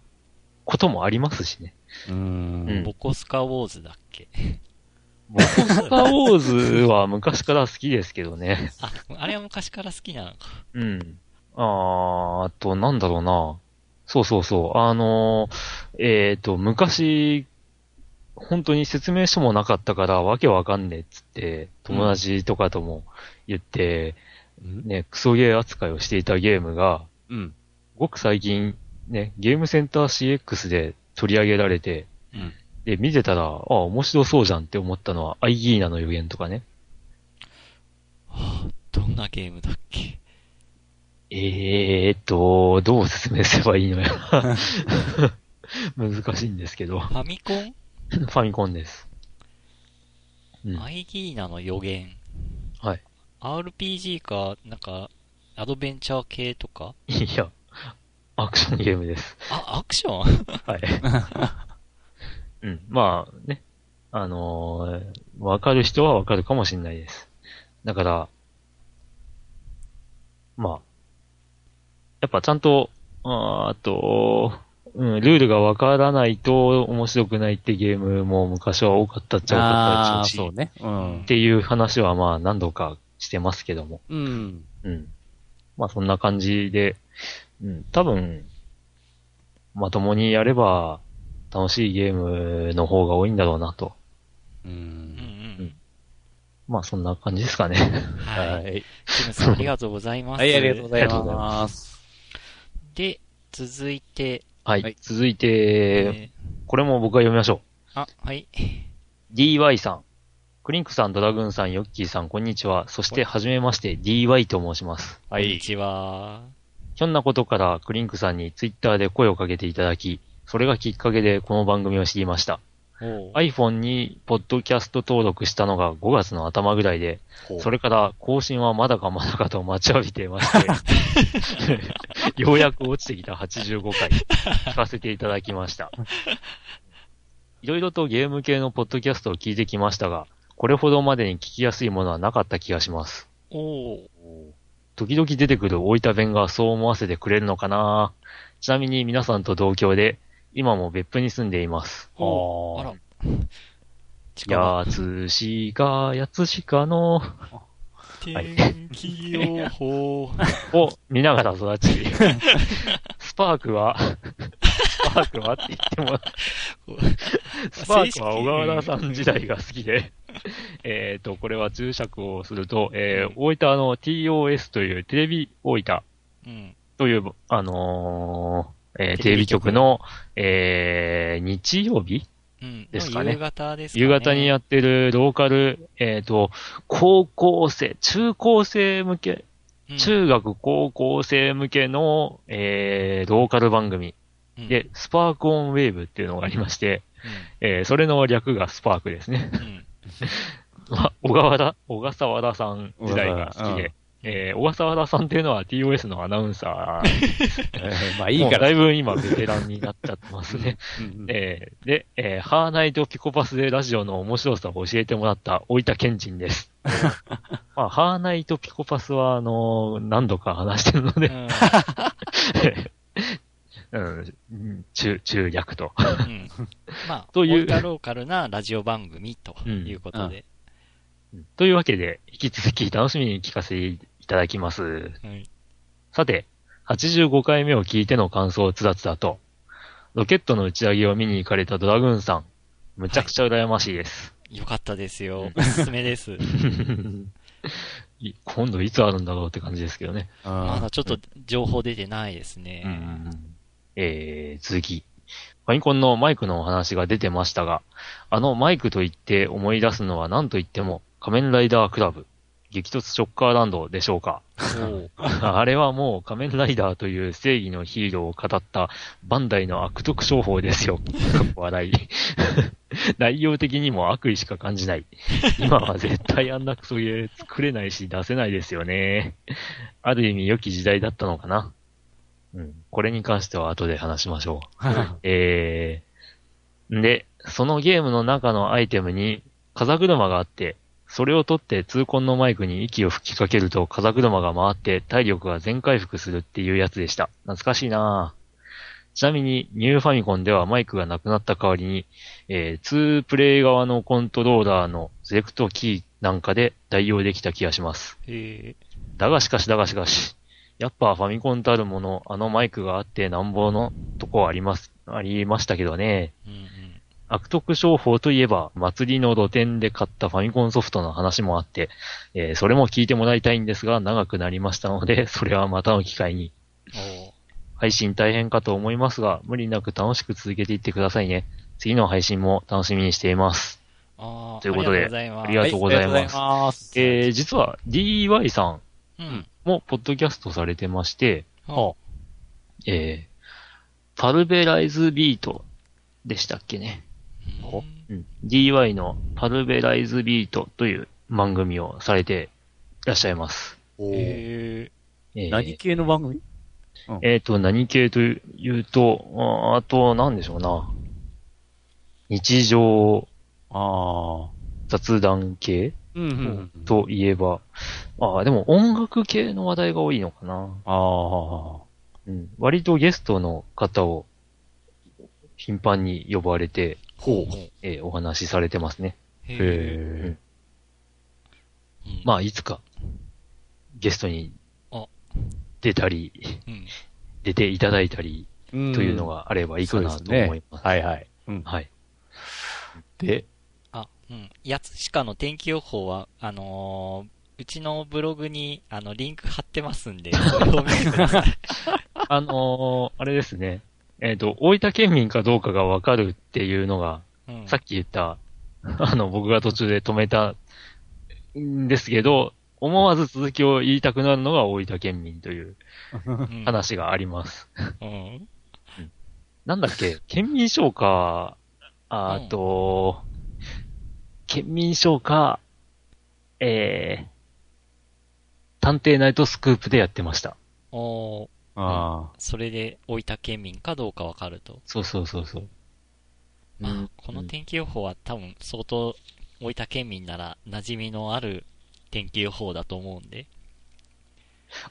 こともありますしね。ううんん。ボコスカウォーズだっけ？ボコスカーウォーズは昔から好きですけどね。あ、あれは昔から好きなのか。うん。あーあと、なんだろうな。そうそうそう。あのーえっ、と、昔、本当に説明書もなかったからわけわかんねえっつって、友達とかとも言って、ね、クソゲー扱いをしていたゲームが、うん。ごく最近、ね、ゲームセンター CX で取り上げられて、うんで、見てたら、あ、面白そうじゃんって思ったのは、アイギーナの予言とかね。はあどんなゲームだっけ？えーっと、どう説明すればいいのや。難しいんですけど。ファミコン？ファミコンです。うん。アイギーナの予言。はい。RPG か、なんか、アドベンチャー系とか？いや、アクションゲームです。あ、アクション？はい。うん。まあね。あのーわかる人はわかるかもしれないです。だから、まあ、やっぱちゃんと、あーあと、うん、ルールがわからないと面白くないってゲームも昔は多かったっちゃ多かったでしょううね。うんっ。ていう話はまあ何度かしてますけども。うん。うん。まあそんな感じで、うん、多分、まともにやれば楽しいゲームの方が多いんだろうなと。う。うんんうん。まあそんな感じですかね。はい。はい。キムさんありがとうございます。はい、ありがとうございありがとうございます。で、続いて、はい。はい続いて、えこれも僕が読みましょーあ、はい。う。DY さん。クリンクさん、ドラグーンさん、ヨッキーさん、こんにちは。そして、はじめまして、DY と申します。はい。こんにちは。ひょんなことからクリンクさんにツイッターで声をかけていただき、それがきっかけでこの番組を知りました。iPhone にポッドキャスト登録したのが5月の頭ぐらいで、それから更新はまだかまだかと待ちわびていまして、ようやく落ちてきた85回、聞かせていただきました。いろいろとゲーム系のポッドキャストを聞いてきましたが、これほどまでに聞きやすいものはなかった気がします。おう時々出てくる大分弁がそう思わせてくれるのかなちなみに皆さんと同郷で、今も別府に住んでいます。あら。やつしか、やつしかの、天気予報。を見ながら育ち、スパークは、スパークはって言っても、スパークは小川原さん時代が好きで、えっと、これは注釈をすると、えー、大分の TOS というテレビ大分うん。という、あのーえーテテレビ局の、えー、日曜日？うん。ですかね夕方ですかね。夕方にやってるローカル、えっ、と、高校生、中高生向け、うん中学高校生向けの、えー、ローカル番組うんで、スパークオンウェーブっていうのがありまして、えー、それの略がスパークですね。うん。うん。まあ小川原、小笠原さん時代が好きうんで、えー、小笠原さんっていうのは TOS のアナウンサー。えーまあいいから。だいぶ今ベテランになっちゃってますね。うんえーで、えーハーナイトピコパスでラジオの面白さを教えてもらった大分県人です。まあ、ハーナイトピコパスは、あのー何度か話してるので、うん うん、中、中略と。うんまあ、というローカルなラジオ番組ということで。というわけで、引き続き楽しみに聞かせていただきます。はいさて、85回目を聞いての感想をつらつらと、ロケットの打ち上げを見に行かれたドラグーンさん、むちゃくちゃ羨ましいです。よかったですよ。おすすめです。い今度いつあるんだろうって感じですけどね。まだちょっと情報出てないですね。えー、続き。ファミコンのマイクのお話が出てましたが、あのマイクと言って思い出すのは何と言っても仮面ライダークラブ、激突ショッカーランドでしょうか。あれはもう仮面ライダーという正義のヒーローを語ったバンダイの悪徳商法ですよ。笑い。内容的にも悪意しか感じない。今は絶対あんなクソゲー作れないし出せないですよね。ある意味良き時代だったのかな。うん。これに関しては後で話しましょう。えー、で、そのゲームの中のアイテムに風車があって、それを取って痛恨のマイクに息を吹きかけると風車が回って体力が全回復するっていうやつでした。懐かしいなぁ。ちなみに、ニューファミコンではマイクがなくなった代わりに、えー、2プレイ側のコントローラーのセレクトキーなんかで代用できた気がします。え。だがしかしだがしかし、やっぱファミコンたるもの、あのマイクがあってなんぼのとこあります、ありましたけどね。うんうん。悪徳商法といえば、祭りの露店で買ったファミコンソフトの話もあって、えーそれも聞いてもらいたいんですが、長くなりましたので、それはまたの機会に。配信大変かと思いますが、無理なく楽しく続けていってくださいね。次の配信も楽しみにしています。ということでありがとうございます。はいます。えー、実は DY さんうん。もポッドキャストされてまして、はえー、パルベライズビートでしたっけね。あうん、DY のパルベライズビートという番組をされていらっしゃいます。おえー何系の番組？えっ、と、何系というと、ああと、なんでしょうな。日常ああ。雑談系うんうんうん。といえば、ああ、でも音楽系の話題が多いのかな。ああ。うん、割とゲストの方を頻繁に呼ばれて、ほう。えーお話しされてますね。へえ。うんまあ、いつか、ゲストにあ出たり、うん。出ていただいたり、とというのがあればいいかなと思います。はいはい。うん。はい。で、あ、うん。やつしかの天気予報は、あのーうちのブログに、あの、リンク貼ってますんで。あのーあれですね。えっ、と、大分県民かどうかがわかるっていうのが、うん。さっき言った、あの、僕が途中で止めたんですけど、思わず続きを言いたくなるのが大分県民といううん、話があります。うん。なんだっけ、県民賞か、ああと、県民賞か、えー、探偵ナイトスクープでやってました。おーあそれで大分県民かどうかわかると。そうそうそうそう。まあうんこの天気予報は多分相当大分県民なら馴染みのある天気予報だと思うんで。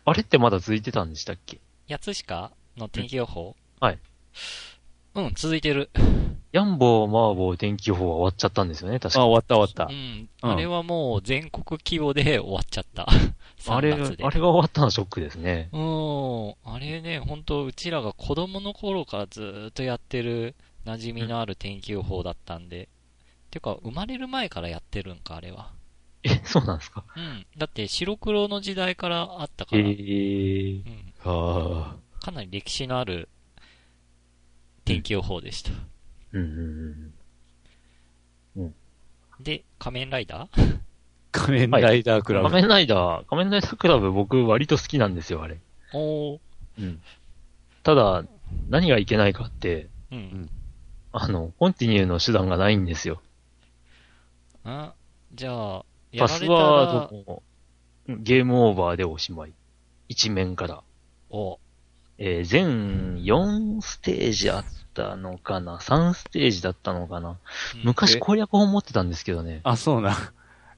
あれってまだ続いてたんでしたっけ？八つしかの天気予報？はい。うん、続いてる。ヤンボー、マーボー天気予報は終わっちゃったんですよね、確あ。あ、か。終わった終わっうん。うんあれはもう全国規模で終わっちゃった。あれ、3月で。あれが終わったのはショックですね。うん。あれね、本当うちらが子供の頃からずーっとやってる馴染みのある天気予報だったんで。てか、生まれる前からやってるんか、あれは。え、そうなんですか？うん。だって白黒の時代からあったかえら。ー、うん。た。あかなり歴史のある天気予報でした。うんうんうん。で、仮面ライダー？あ。仮面ライダークラブ。仮面ライダー、仮面ライダークラブ僕割と好きなんですよ、あれ。おー。うん。ただ、何がいけないかって、うん。あの、コンティニューの手段がないんですよ。あ、じゃあ、やパスワら、ードもゲームオーバーでおしまい。一面から。お、えー全4ステージあったのかな ?3 ステージだったのかな？うん昔え？攻略本持ってたんですけどね。あ、そうな。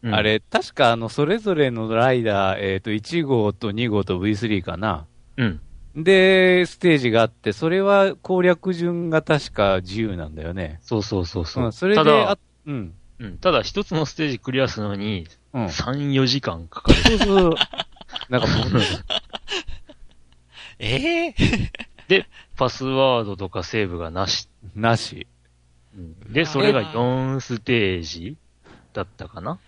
うんあれ、確かあの、それぞれのライダー、えっ、と、1号と2号と V3 かな。うん。で、ステージがあって、それは攻略順が確か自由なんだよね。そうそうそうそう。うん、それで、ただあ、うん。うん、ただ一つのステージクリアするのにうん。3、4時間かかる。そうそう。なんかもう、ええ パスワードとかセーブがなし。なし。うんで、それが4ステージだったかな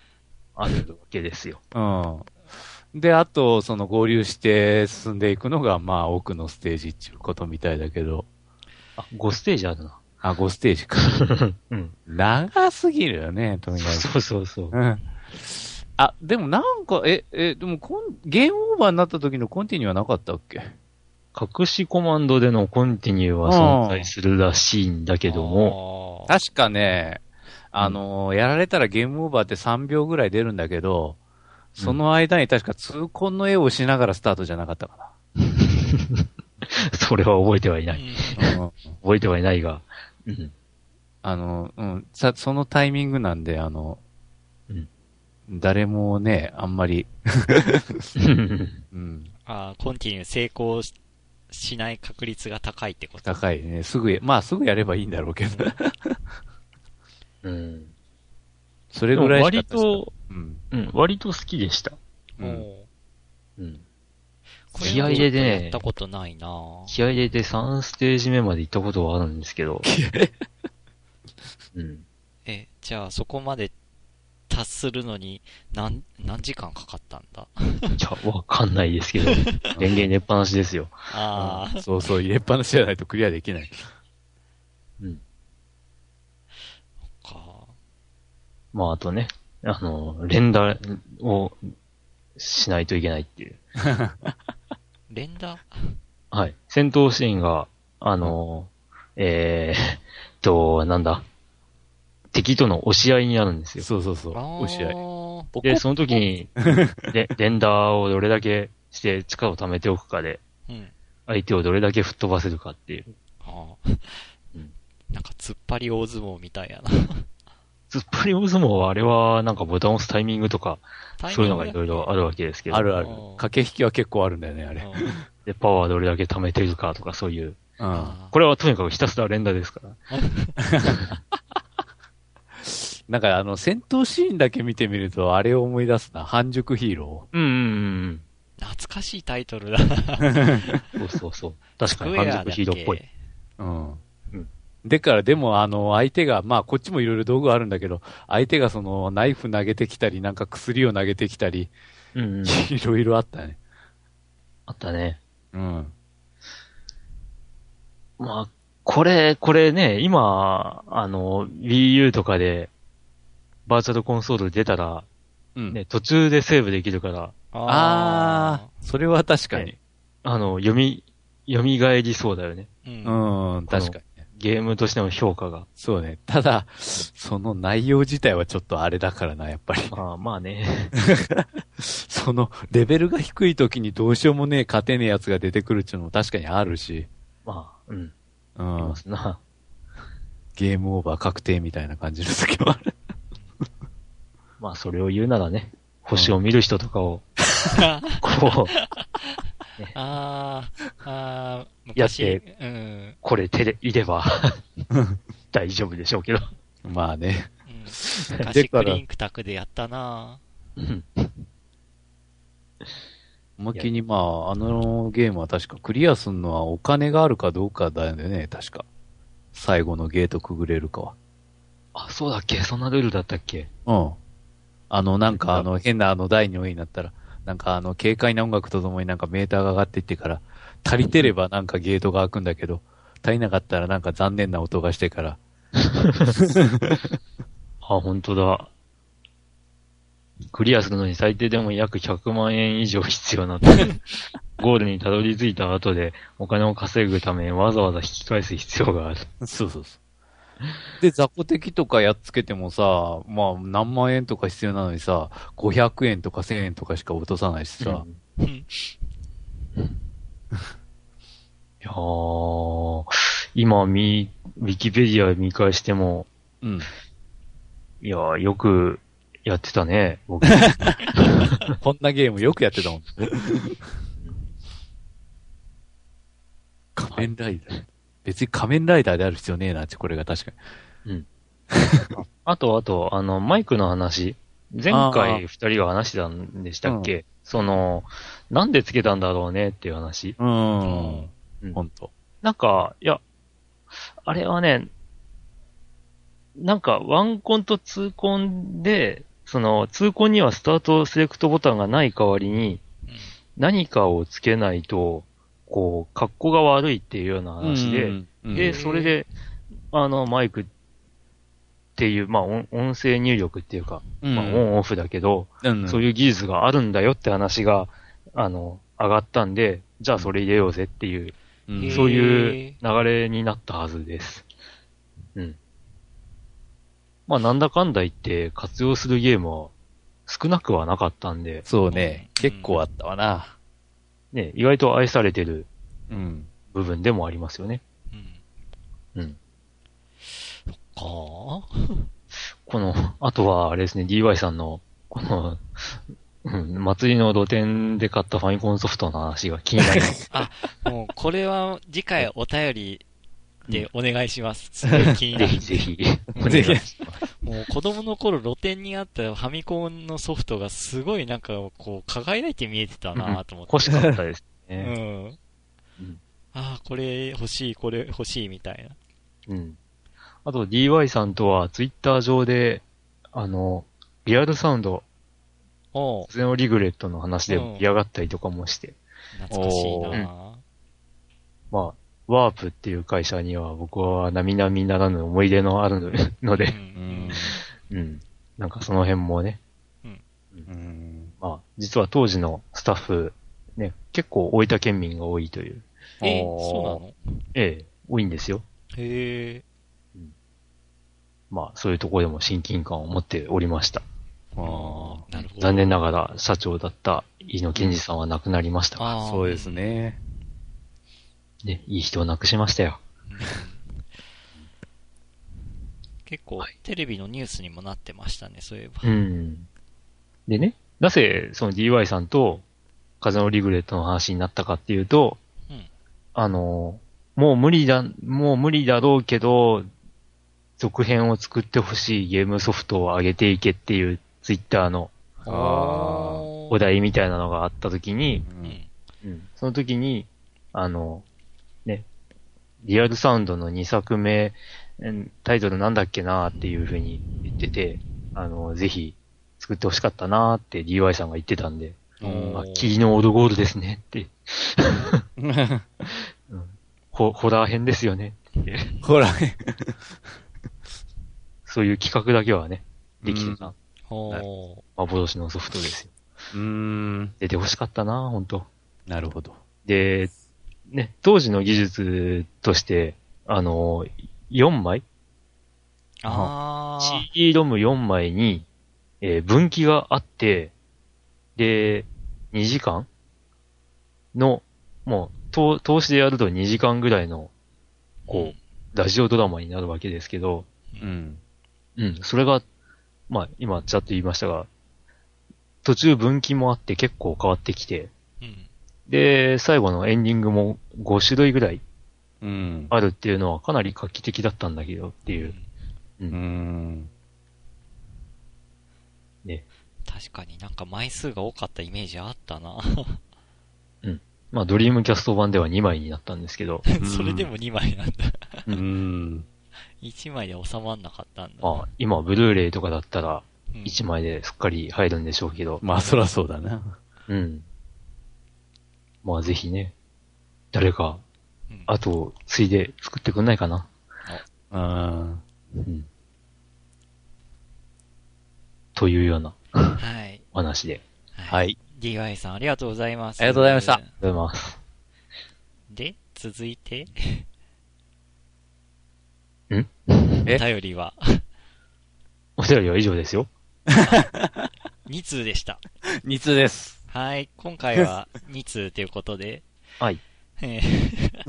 あるわけですよ。うん。で、あと、その合流して進んでいくのが、まあ、奥のステージっていうことみたいだけど。あ、5ステージあるな。あ、5ステージか。うん。長すぎるよね、とにかく。そうそうそう。うん。あ、でもなんか、え、え、でもコン、ゲームオーバーになった時のコンティニューはなかったっけ？隠しコマンドでのコンティニューは存在するらしいんだけども、も確かね、あのーやられたらゲームオーバーって3秒ぐらい出るんだけど、その間に確か痛恨の絵をしながらスタートじゃなかったか それは覚えてはいない。な。うん。覚えてはいないが、うん。あの、うん、さ、そのタイミングなんで、あの、うん。誰もね、あんまり、うん、あーコンティニュー成功ししない確率が高いってこと。高いね。すぐや、まあすぐやればいいんだろうけど、うん。それぐらいしか割と、うん。うん、割と好きでした。うん。うん。これ気合い入れてねやったことないな気合い入れて3ステージ目まで行ったことはあるんですけど。うん。え、じゃあそこまで達するのに何、何時間かかったんだ？じゃあ、わかんないですけど、電源入れっぱなしですよ。ああ、そうそう、入れっぱなしじゃないとクリアできない。うん。か。まあ、あとね、あの、連打をしないといけないっていう。連打？はい。戦闘シーンが、あの、えー、と、なんだ？敵との押し合いになるんですよ。そうそうそう。押し合い。い。で、その時に、で、連打をどれだけして力を貯めておくかで、うん。相手をどれだけ吹っ飛ばせるかっていう。ああうん。なんか突っ張り大相撲みたいやな。突っ張り大相撲はあれはなんかボタンを押すタイミングとか、そういうのがいろいろあるわけですけど。あるあるうん。駆け引きは結構あるんだよね、あれ。うん で、パワーどれだけ貯めてるかとかそういう。これはとにかくひたすら連打ですから。なんかあの、戦闘シーンだけ見てみると、あれを思い出すな。半熟ヒーロうんうんうん懐かしいタイトルだ。うん。そうそうそう。確かに半熟ヒーローっぽい。ー。うん。うんでから、でも、あの、相手が、まあ、こっちもいろいろ道具あるんだけど、相手がその、ナイフ投げてきたり、なんか薬を投げてきたり、うんうん。いろいろあったね。あったね。うん。まあ、これ、これね、今、あの、Wii U とかで、バーチャルコンソール出たら、うん。ね、途中でセーブできるから、あー、それは確かに。あの、読み、読み返りそうだよね。ー。ううん。ん、確かにね。ゲームとしての評価が。そうね。ただ、その内容自体はちょっとあれだからな、やっぱり。まあまあね。その、レベルが低い時にどうしようもねえ、勝てねえやつが出てくるっていうのも確かにあるし、まあ、うん。うんありま。すな。ゲームオーバー確定みたいな感じの時もある。まあ、それを言うならね、星を見る人とかを、こう、あー、あー、やっ昔、てうん。これ手でいれば、大丈夫でしょうけど。まあね。うんで昔クリンクタクでやったなうん思いっきりまあ、あのゲームは確かクリアするのはお金があるかどうかだよね、確か。最後のゲートくぐれるかは。あ、そうだっけ？そんなルールだったっけ？うん。あの、なんかあの、変なあの、第2位になったら、なんかあの、軽快な音楽とともになんかメーターが上がっていってから、足りてればなんかゲートが開くんだけど、足りなかったらなんか残念な音がしてから、あ、本当だ。クリアするのに最低でも約100万円以上必要なって。ゴールにたどり着いた後でお金を稼ぐためにわざわざ引き返す必要がある。そうそうそう。で、雑魚敵とかやっつけてもさ、まあ何万円とか必要なのにさ、500円とか1000円とかしか落とさないしさ、うんうん。いやー、今見、ウィキペディア見返しても、うん。いやー、よくやってたね、僕。こんなゲームよくやってたもん。仮面ライダー。別に仮面ライダーである必要ねえなって、これが確かに。あと、あと、あの、マイクの話。前回二人が話してたんでしたっけ、その、なんでつけたんだろうねっていう話。うーん。うんほんと。なんか、いや、あれはね、なんか、ワンコンとツーコンで、その、ツーコンにはスタートセレクトボタンがない代わりに、何かをつけないと、こう、格好が悪いっていうような話で、うん、で、うんそれで、あの、マイクっていう、まあ、音音声入力っていうか、うん、まあ、オンオフだけど、うん、そういう技術があるんだよって話が、あの、上がったんで、じゃあそれ入れようぜっていう、そういう流れになったはずです。うん。まあ、なんだかんだ言って活用するゲームは少なくはなかったんで、そうね。結構あったわな。ね、意外と愛されてるうん。部分でもありますよね。うん。うん。か この、あとはあれですね、DY さんのこの、うん、祭りの露店で買ったファミコンソフトの話が気になります。もう、これは次回お便りでお願いします。すごい気になぜるひ。ぜひ。ぜひもう子供の頃露店にあったファミコンのソフトがすごいなんかこう輝いて見えてたなと思って。欲しかったですうね。ん。うんああ、これ欲しい、これ欲しいみたいな。うん。あと DY さんとはツイッター上で、あの、リアルサウンド、おうゼノリグレットの話で盛り上がったりとかもして、懐かしいな、おまあ、ワープっていう会社には僕は並々ならぬ思い出のあるのうで、ん。うん。なんかその辺もね、うん。まあ、実は当時のスタッフ、ね、結構大分県民が多いという、え、おーそうなの？ええ、多いんですよ。へえ。まあ、そういうところでも親近感を持っておりました。あなるほど。残念ながら社長だった飯野健二さんは亡くなりましたが、あーあ、そうです。ね。ね、いい人を亡くしましたよ。う ん結構、テレビのニュースにもなってましたね、そういえば。うん。でね、なぜその DY さんと風のリグレットの話になったかっていうと、うんあの、もう無理だ、もう無理だろうけど、続編を作ってほしいゲームソフトを上げていけっていうツイッターのあーお題みたいなのがあった時に、うん。うん、その時に、あの、ね、リアルサウンドの2作目、うんタイトルなんだっけなーっていう風に言ってて、あの、ぜひ作ってほしかったなーって DY さんが言ってたんで、うんあ、霧のオルゴールですねって、うん、ホホラー編ですよね。って、ほら、そういう企画だけはね、できてた、幻のソフトですよ。うーん。出てほしかったなー本当なるほど。で、ね、当時の技術として、あの、4枚？あー CD ロム4枚に、えー分岐があって、で、2時間？の、もう、と通しでやると2時間ぐらいの、こう、ラジオドラマになるわけですけど、うん。うん、それが、まあ、今、ちゃっと言いましたが、途中分岐もあって結構変わってきて、うん。で、最後のエンディングも5種類ぐらいうん。あるっていうのはかなり画期的だったんだけどっていう。う。うんん。ね。確かになんか枚数が多かったイメージあったな。まあ、ドリームキャスト版では2枚になったんですけど、それでも2枚なんだ。うん。1枚で収まんなかったんだ。まあ、今、ブルーレイとかだったら、うん1枚ですっかり入るんでしょうけど、まあ、そらそうだな。うん。まあ、ぜひね、誰か、うんあと、ついで作ってくんないかな。うん。うん。というようなはい。お話で。はい。DY さんありがとうございます。ありがとうございましたありがとうございます。で、続いて、えお便りは？お便りは以上ですよ。2通でした。2通です。はい。今回は 2通ということで、はい。えー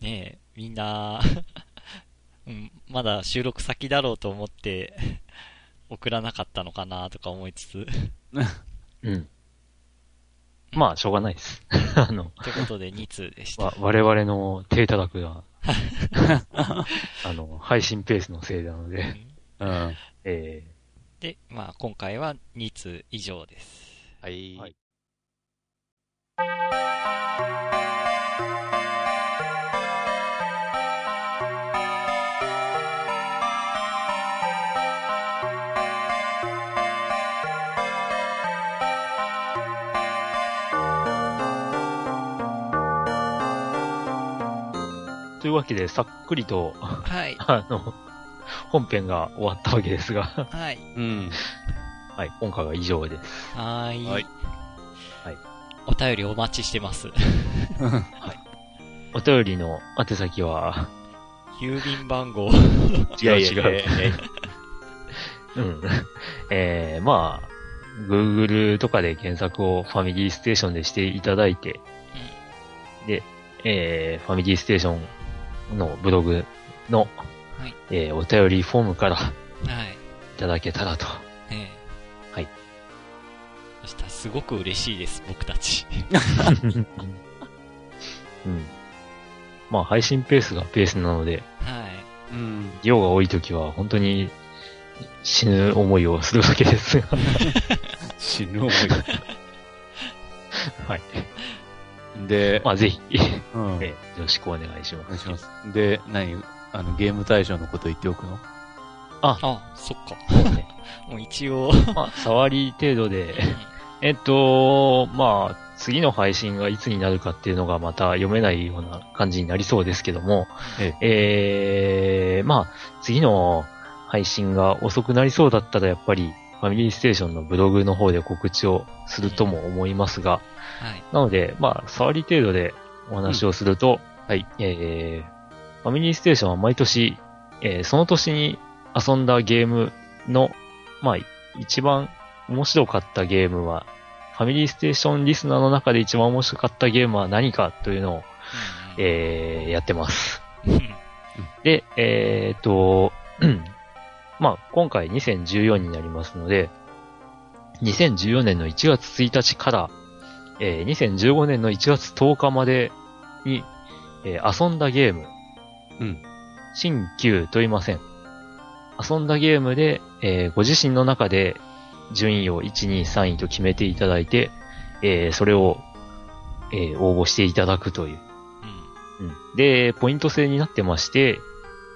ねえ、みんな、うん、まだ収録先だろうと思って、送らなかったのかなとか思いつつ、うん。まあ、しょうがないです。あの、ということで2通でした。わ我々の低たらくな、あの、配信ペースのせいなので、うん。えで、まあ今回は2通以上です。はいはいーというわけで、さっくりと、はい。あの、本編が終わったわけですが、はい。うん。はい、今回は以上です。はーい。はいはいお便りお待ちしてます。お便りの宛先は、郵便番号。違う違う。うん。えー、まあ、Google とかで検索をファミリーステーションでしていただいて、で、えー、ファミリーステーションのブログの、はいえー、お便りフォームから、はい。ただけたらと。ねはい。そしたらすごく嬉しいです、僕たち。うん。まあ、配信ペースがペースなので、はい。うん。量が多い時は本当に死ぬ思いをするわけですが。死ぬ思い。はい。で、まあ、ぜひ、うん。えよろしくお願いします。お願いします。で、何あの、ゲーム対象のこと言っておくの？あ、そっか。ね。もう一応、まあ、触り程度で、えっと、まあ、次の配信がいつになるかっていうのがまた読めないような感じになりそうですけども、ええ。ー、まあ、次の配信が遅くなりそうだったらやっぱり、ファミリーステーションのブログの方で告知をするとも思いますが、はい。なので、まあ、触り程度でお話をすると、はい、えー、ファミリーステーションは毎年、えーその年に遊んだゲームの、まあ、一番面白かったゲームは、ファミリーステーションリスナーの中で一番面白かったゲームは何かというのを、えー、やってます。で、えーっと、う んまあ、今回2014になりますので、2014年の1月1日から、えー2015年の1月10日までに、えー遊んだゲーム、うん。新旧と言いません。遊んだゲームで、えーご自身の中で順位を1、2、3位と決めていただいて、えーそれを、えー応募していただくという。うんで、ポイント制になってまして、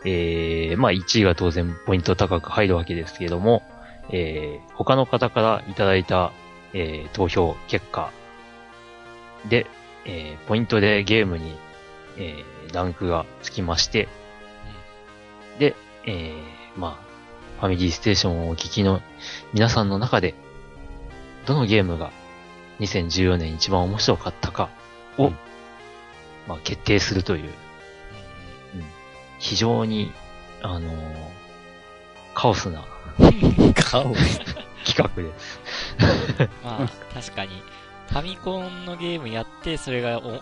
えー、まあ1位が当然ポイント高く入るわけですけれども、えー、他の方からいただいた、えー、投票結果で、えー、ポイントでゲームに、えー、ランクがつきまして、で、えー、まあ、ファミリーステーションをお聞きの皆さんの中で、どのゲームが2014年一番面白かったかを、うんまあ、決定するという、非常に、あのーカオスな カオス。企画です。まあ、確かに、ファミコンのゲームやって、それがお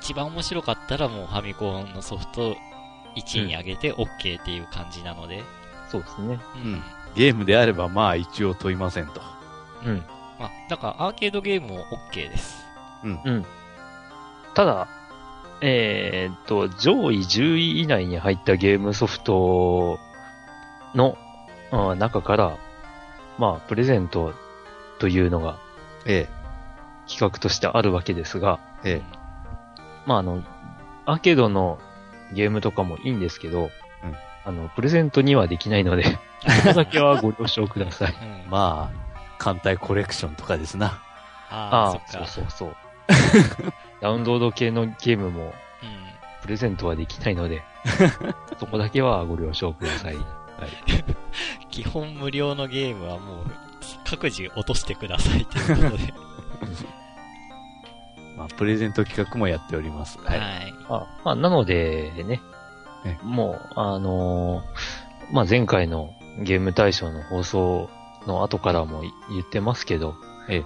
一番面白かったらもうファミコンのソフト1位に上げて OK っていう感じなので。そうですね。うんゲームであれば、まあ一応問いませんと。うん。まあ、だからアーケードゲームも OK です。うん。ただ、えーっと、上位10位以内に入ったゲームソフトの、あ中から、まあ、プレゼントというのがえ企画としてあるわけですが、え、えまあ、あの、アーケードのゲームとかもいいんですけど、うんあの、プレゼントにはできないので、そこだけはご了承ください。うんえ。まあ、艦隊コレクションとかですな。ああ、そうそうそう。ダウンロード系のゲームもうん。プレゼントはできないので、そこだけはご了承ください。基本無料のゲームはもう、各自落としてくださいということで。まあ、プレゼント企画もやっております。はい。あまあ、なのでねえ、もう、あのーまあ、前回のゲーム大賞の放送の後からも言ってますけど、ええ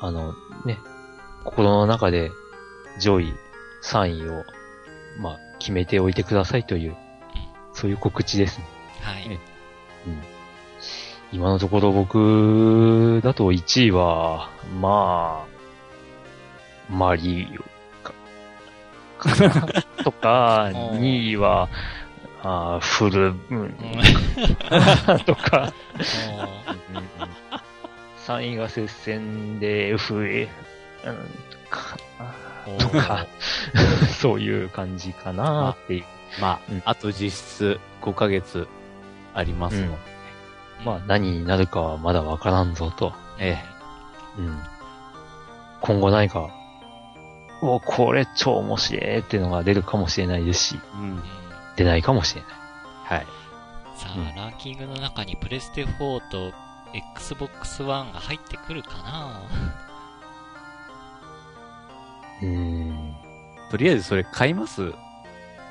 あの、ね、心の中で上位3位を、まあ、決めておいてくださいという、そういう告知ですね。はい。え今のところ僕だと1位は、まあ、マリオか、かなとか、おー2位は、あーフル、うん。うん。とか、おー3位が接戦で FA、うん、かおとーか、そういう感じかなっていう。まあ、うん。あと実質5ヶ月ありますの。まあ何になるかはまだわからん。ぞと。えうん。今後何か、お、これ超面白いっていうのが出るかもしれないですし、うんうん。出ないかもしれない。はい。さあ、うんランキングの中にプレステ4と Xbox One が入ってくるかな？うーん。とりあえずそれ買います？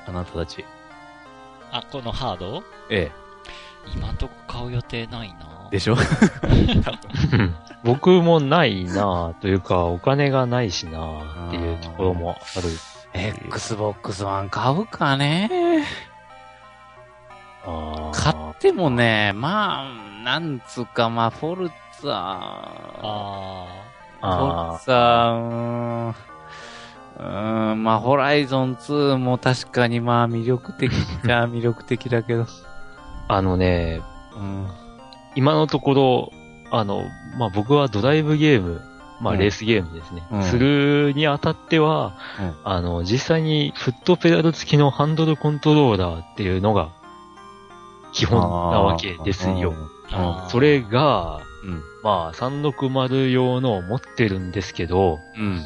あなたたち。あ、このハードえ今んとこ買う予定ないな。え。でしょ？僕もないなぁというか、お金がないしなぁっていうところもある。Xbox One 買うかね。買ってもね、まあ、なんつうか、まあ、フォルツァ、あフォあルツァ、うーん、うーん、まあ、ホライゾン2も確かにまあ、魅力的じゃ魅力的だけど、あ、あのね、うん。今のところ、あの、まあ、僕はドライブゲーム、まあ、うんレースゲームですね。うんするにあたっては、うんあの、実際にフットペダル付きのハンドルコントローラーっていうのが基本なわけですよ。それが、うん。まあ、360用のを持ってるんですけど、うん。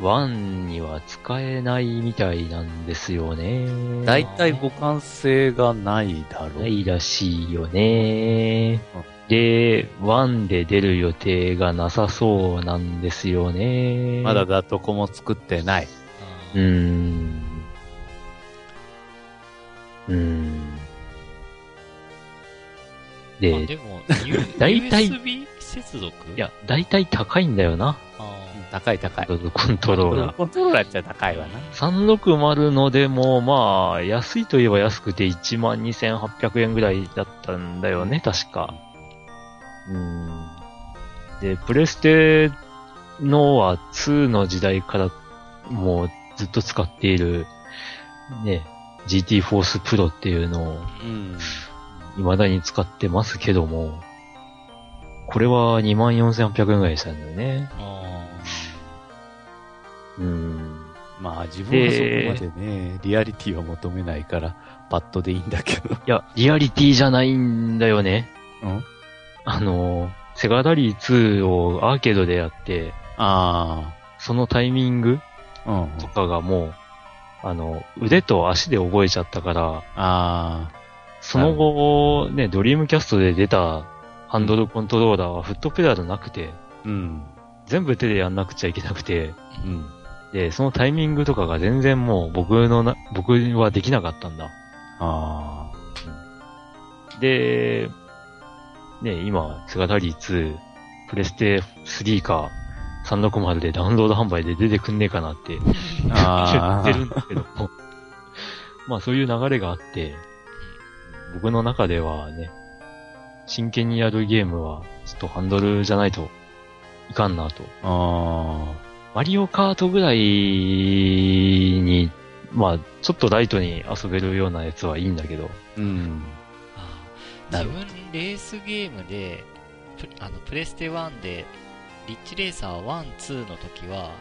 1には使えないみたいなんですよね。大体互換性がないだろう。ないらしいよね。で、1で出る予定がなさそうなんですよね。まだだどこも作ってない。うーん。うーん。まあで、でも、大体 USB 接続？いや、だいたい高いんだよな。あ高い高い。コントローラー。コントローラーっちゃ高いわな。360のでも、まあ、安いといえば安くて12,800円ぐらいだったんだよね、確か。うん。で、プレステのは2の時代からもうずっと使っている、ね、GT フォースプロっていうのをうん。未だに使ってますけども、これは24,800円ぐらいしたんだよね。あうん。まあ自分はそこまでね、リアリティは求めないから、パッドでいいんだけど。いや、リアリティじゃないんだよね。うん？あの、セガラリー2をアーケードでやって、あそのタイミングあ。うん。とかがもう、あの、腕と足で覚えちゃったから、あその後、ね、ドリームキャストで出たハンドルコントローラーはフットペダルなくて、あ。うん。全部手でやんなくちゃいけなくて、うん。で、そのタイミングとかが全然もう僕のな、僕はできなかったんだ。あで、ね、今、セガラリー2、プレステ3か、360でダウンロード販売で出てくんねえかなってあ。あ言ってるんだけども。まあそういう流れがあって、僕の中ではね、真剣にやるゲームは、ちょっとハンドルじゃないといかんなと。あ。マリオカートぐらいに、まあ、ちょっとライトに遊べるようなやつはいいんだけど、うん。あなる自分、レースゲームで、プあのプレステ1で、リッチレーサー1、2の時は、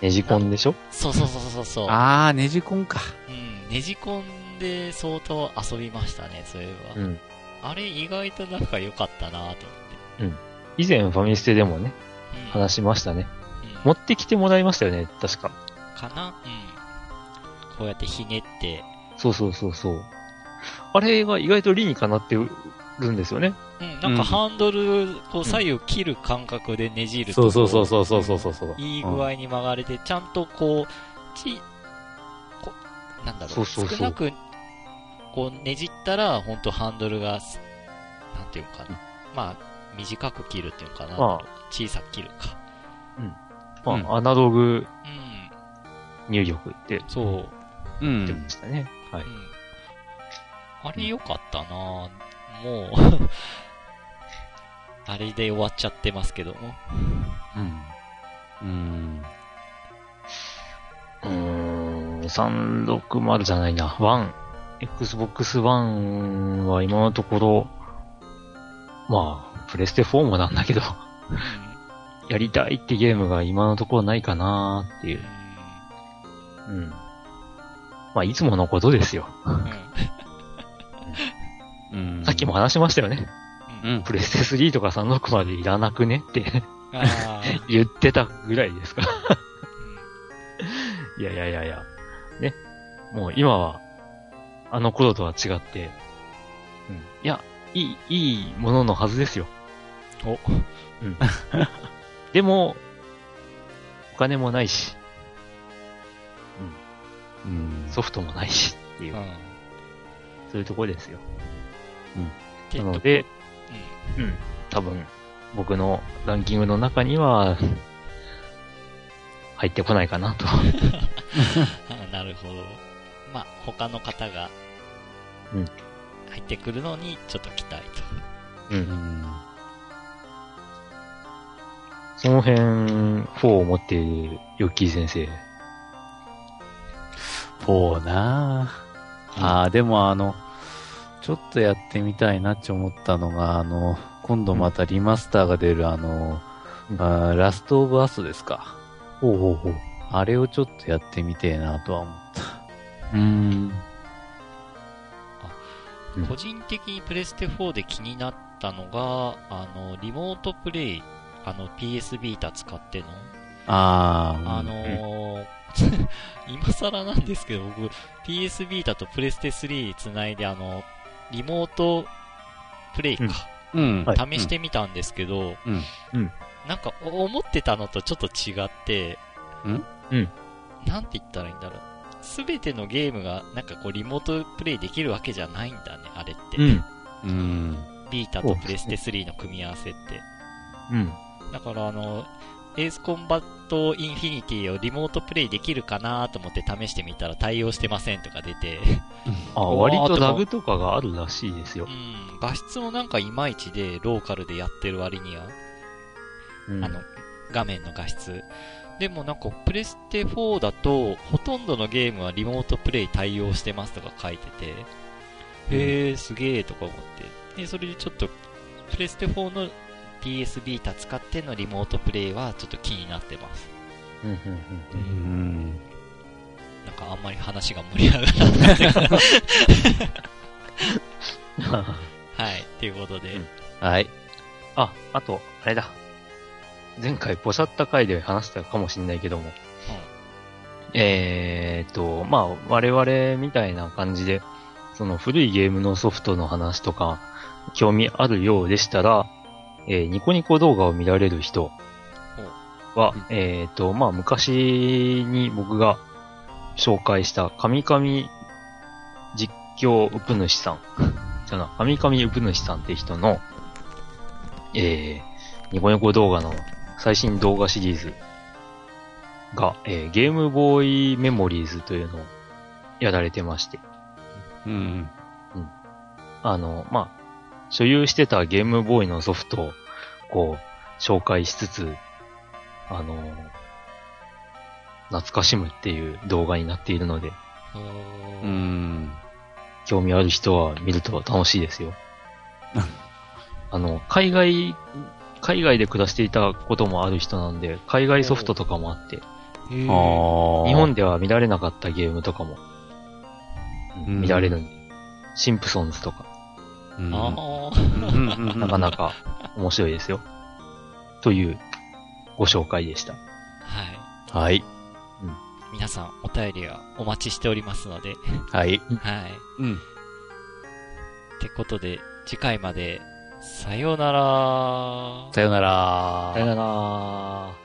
ネジコンでしょ？そうそうそうそうそう。ああ、ネジコンか。うん、ネジコンで相当遊びましたね、そういえば。うん。あれ意外となんか良かったなと思って。以前ファミステでもね、うん、話しましたね。うん持ってきてもらいましたよね、確か。かな？うん。こうやってひねって、そうそうそうそう。あれが意外と理にかなってるんですよね。うん、なんかハンドル、こう左右切る感覚でねじると、そうそうそうそうそうそうそう。いい具合に曲がれて、ちゃんとこう、ち、こなんだろう、そうそうそう少なく、こうねじったら、ほんとハンドルがす、なんていうかな。まあ、短く切るっていうのかな。ま小さく切るか。まあ、うんアナログうん、入力ってそう。う言ってんま。したね。はい。うん。あれ良かったなもう、あれで終わっちゃってますけども。うん。うん。うーん、360じゃないな。1。Xbox One は今のところ、まあ、プレステ4もなんだけど、やりたいってゲームが今のところないかなーっていう。うん。まあ、いつものことですよ。うん。さっきも話しましたよね。う。うんん。プレステ3とか360でいらなくねって。言ってたぐらいですから。いやいやいやいや。ね。もう今は、あの頃とは違って、うん。いや、いい、いいもののはずですよ。お。うん。でも、お金もないし、うん。ソフトもないしっていうう、ん。そういうところですよ。でなので、うん。うん。多分、僕のランキングの中には、入ってこないかなと。あ なるほど。まあ、他の方が、うん入ってくるのにちょっと期待と。う。うんん。その辺、4を持っているヨッキー先生。4なあああ、でもあの、ちょっとやってみたいなって思ったのが、あの、今度またリマスターが出るあの、うんあーラストオブアスですか。ほうほうほう。あれをちょっとやってみてえなとは思った。うーん個人的にプレステ4で気になったのが、あの、リモートプレイ、あの、PS ビータ使っての、ああ、あのー 今更なんですけど、僕、PS ビータとプレステ3繋いで、あの、リモートプレイか、うん。はい試してみたんですけど、うん。うんなんか、お思ってたのとちょっと違って、ん？うんなんて言ったらいいんだろう。すべてのゲームが、なんかこう、リモートプレイできるわけじゃないんだね、あれって。うん。うん。 Vitaとプレステ3の組み合わせって。うん。だからあの、エースコンバットインフィニティをリモートプレイできるかなと思って試してみたら対応してませんとか出て、あ、割とラグとかがあるらしいですよう。ん、画質もなんかいまいちで、ローカルでやってる割には、うんあの、画面の画質。でもなんか、プレステ4だと、ほとんどのゲームはリモートプレイ対応してますとか書いてて、へー、すげーとか思って。で、それでちょっと、プレステ4の PS ビータ使ってのリモートプレイはちょっと気になってます。うんうんううんん。なんかあんまり話が盛り上がらなかったから。うん。はい、ということで。うんはい。あ、あと、あれだ。前回、ポシャった回で話したかもしれないけども。えーっと、まあ、我々みたいな感じで、その古いゲームのソフトの話とか、興味あるようでしたら、えーニコニコ動画を見られる人は、うん。えーっと、まあ、昔に僕が紹介した、神々実況ウプ主さん。じゃな、神々ウプ主さんって人の、えー、ニコニコ動画の最新動画シリーズが、えーゲームボーイメモリーズというのをやられてまして、うん。あの、まあ、所有してたゲームボーイのソフトを、こう、紹介しつつ、あの、懐かしむっていう動画になっているので、うん。興味ある人は見ると楽しいですよ。あの、海外、海外で暮らしていたこともある人なんで、海外ソフトとかもあって。日本では見られなかったゲームとかも、見られる。んでシンプソンズとか、なかなか面白いですよ。というご紹介でした。あ。はい。はい。皆さん、お便りはお待ちしておりますので。はい。はい。うん。ってことで、次回まで、さようなら。さよなら。さよなら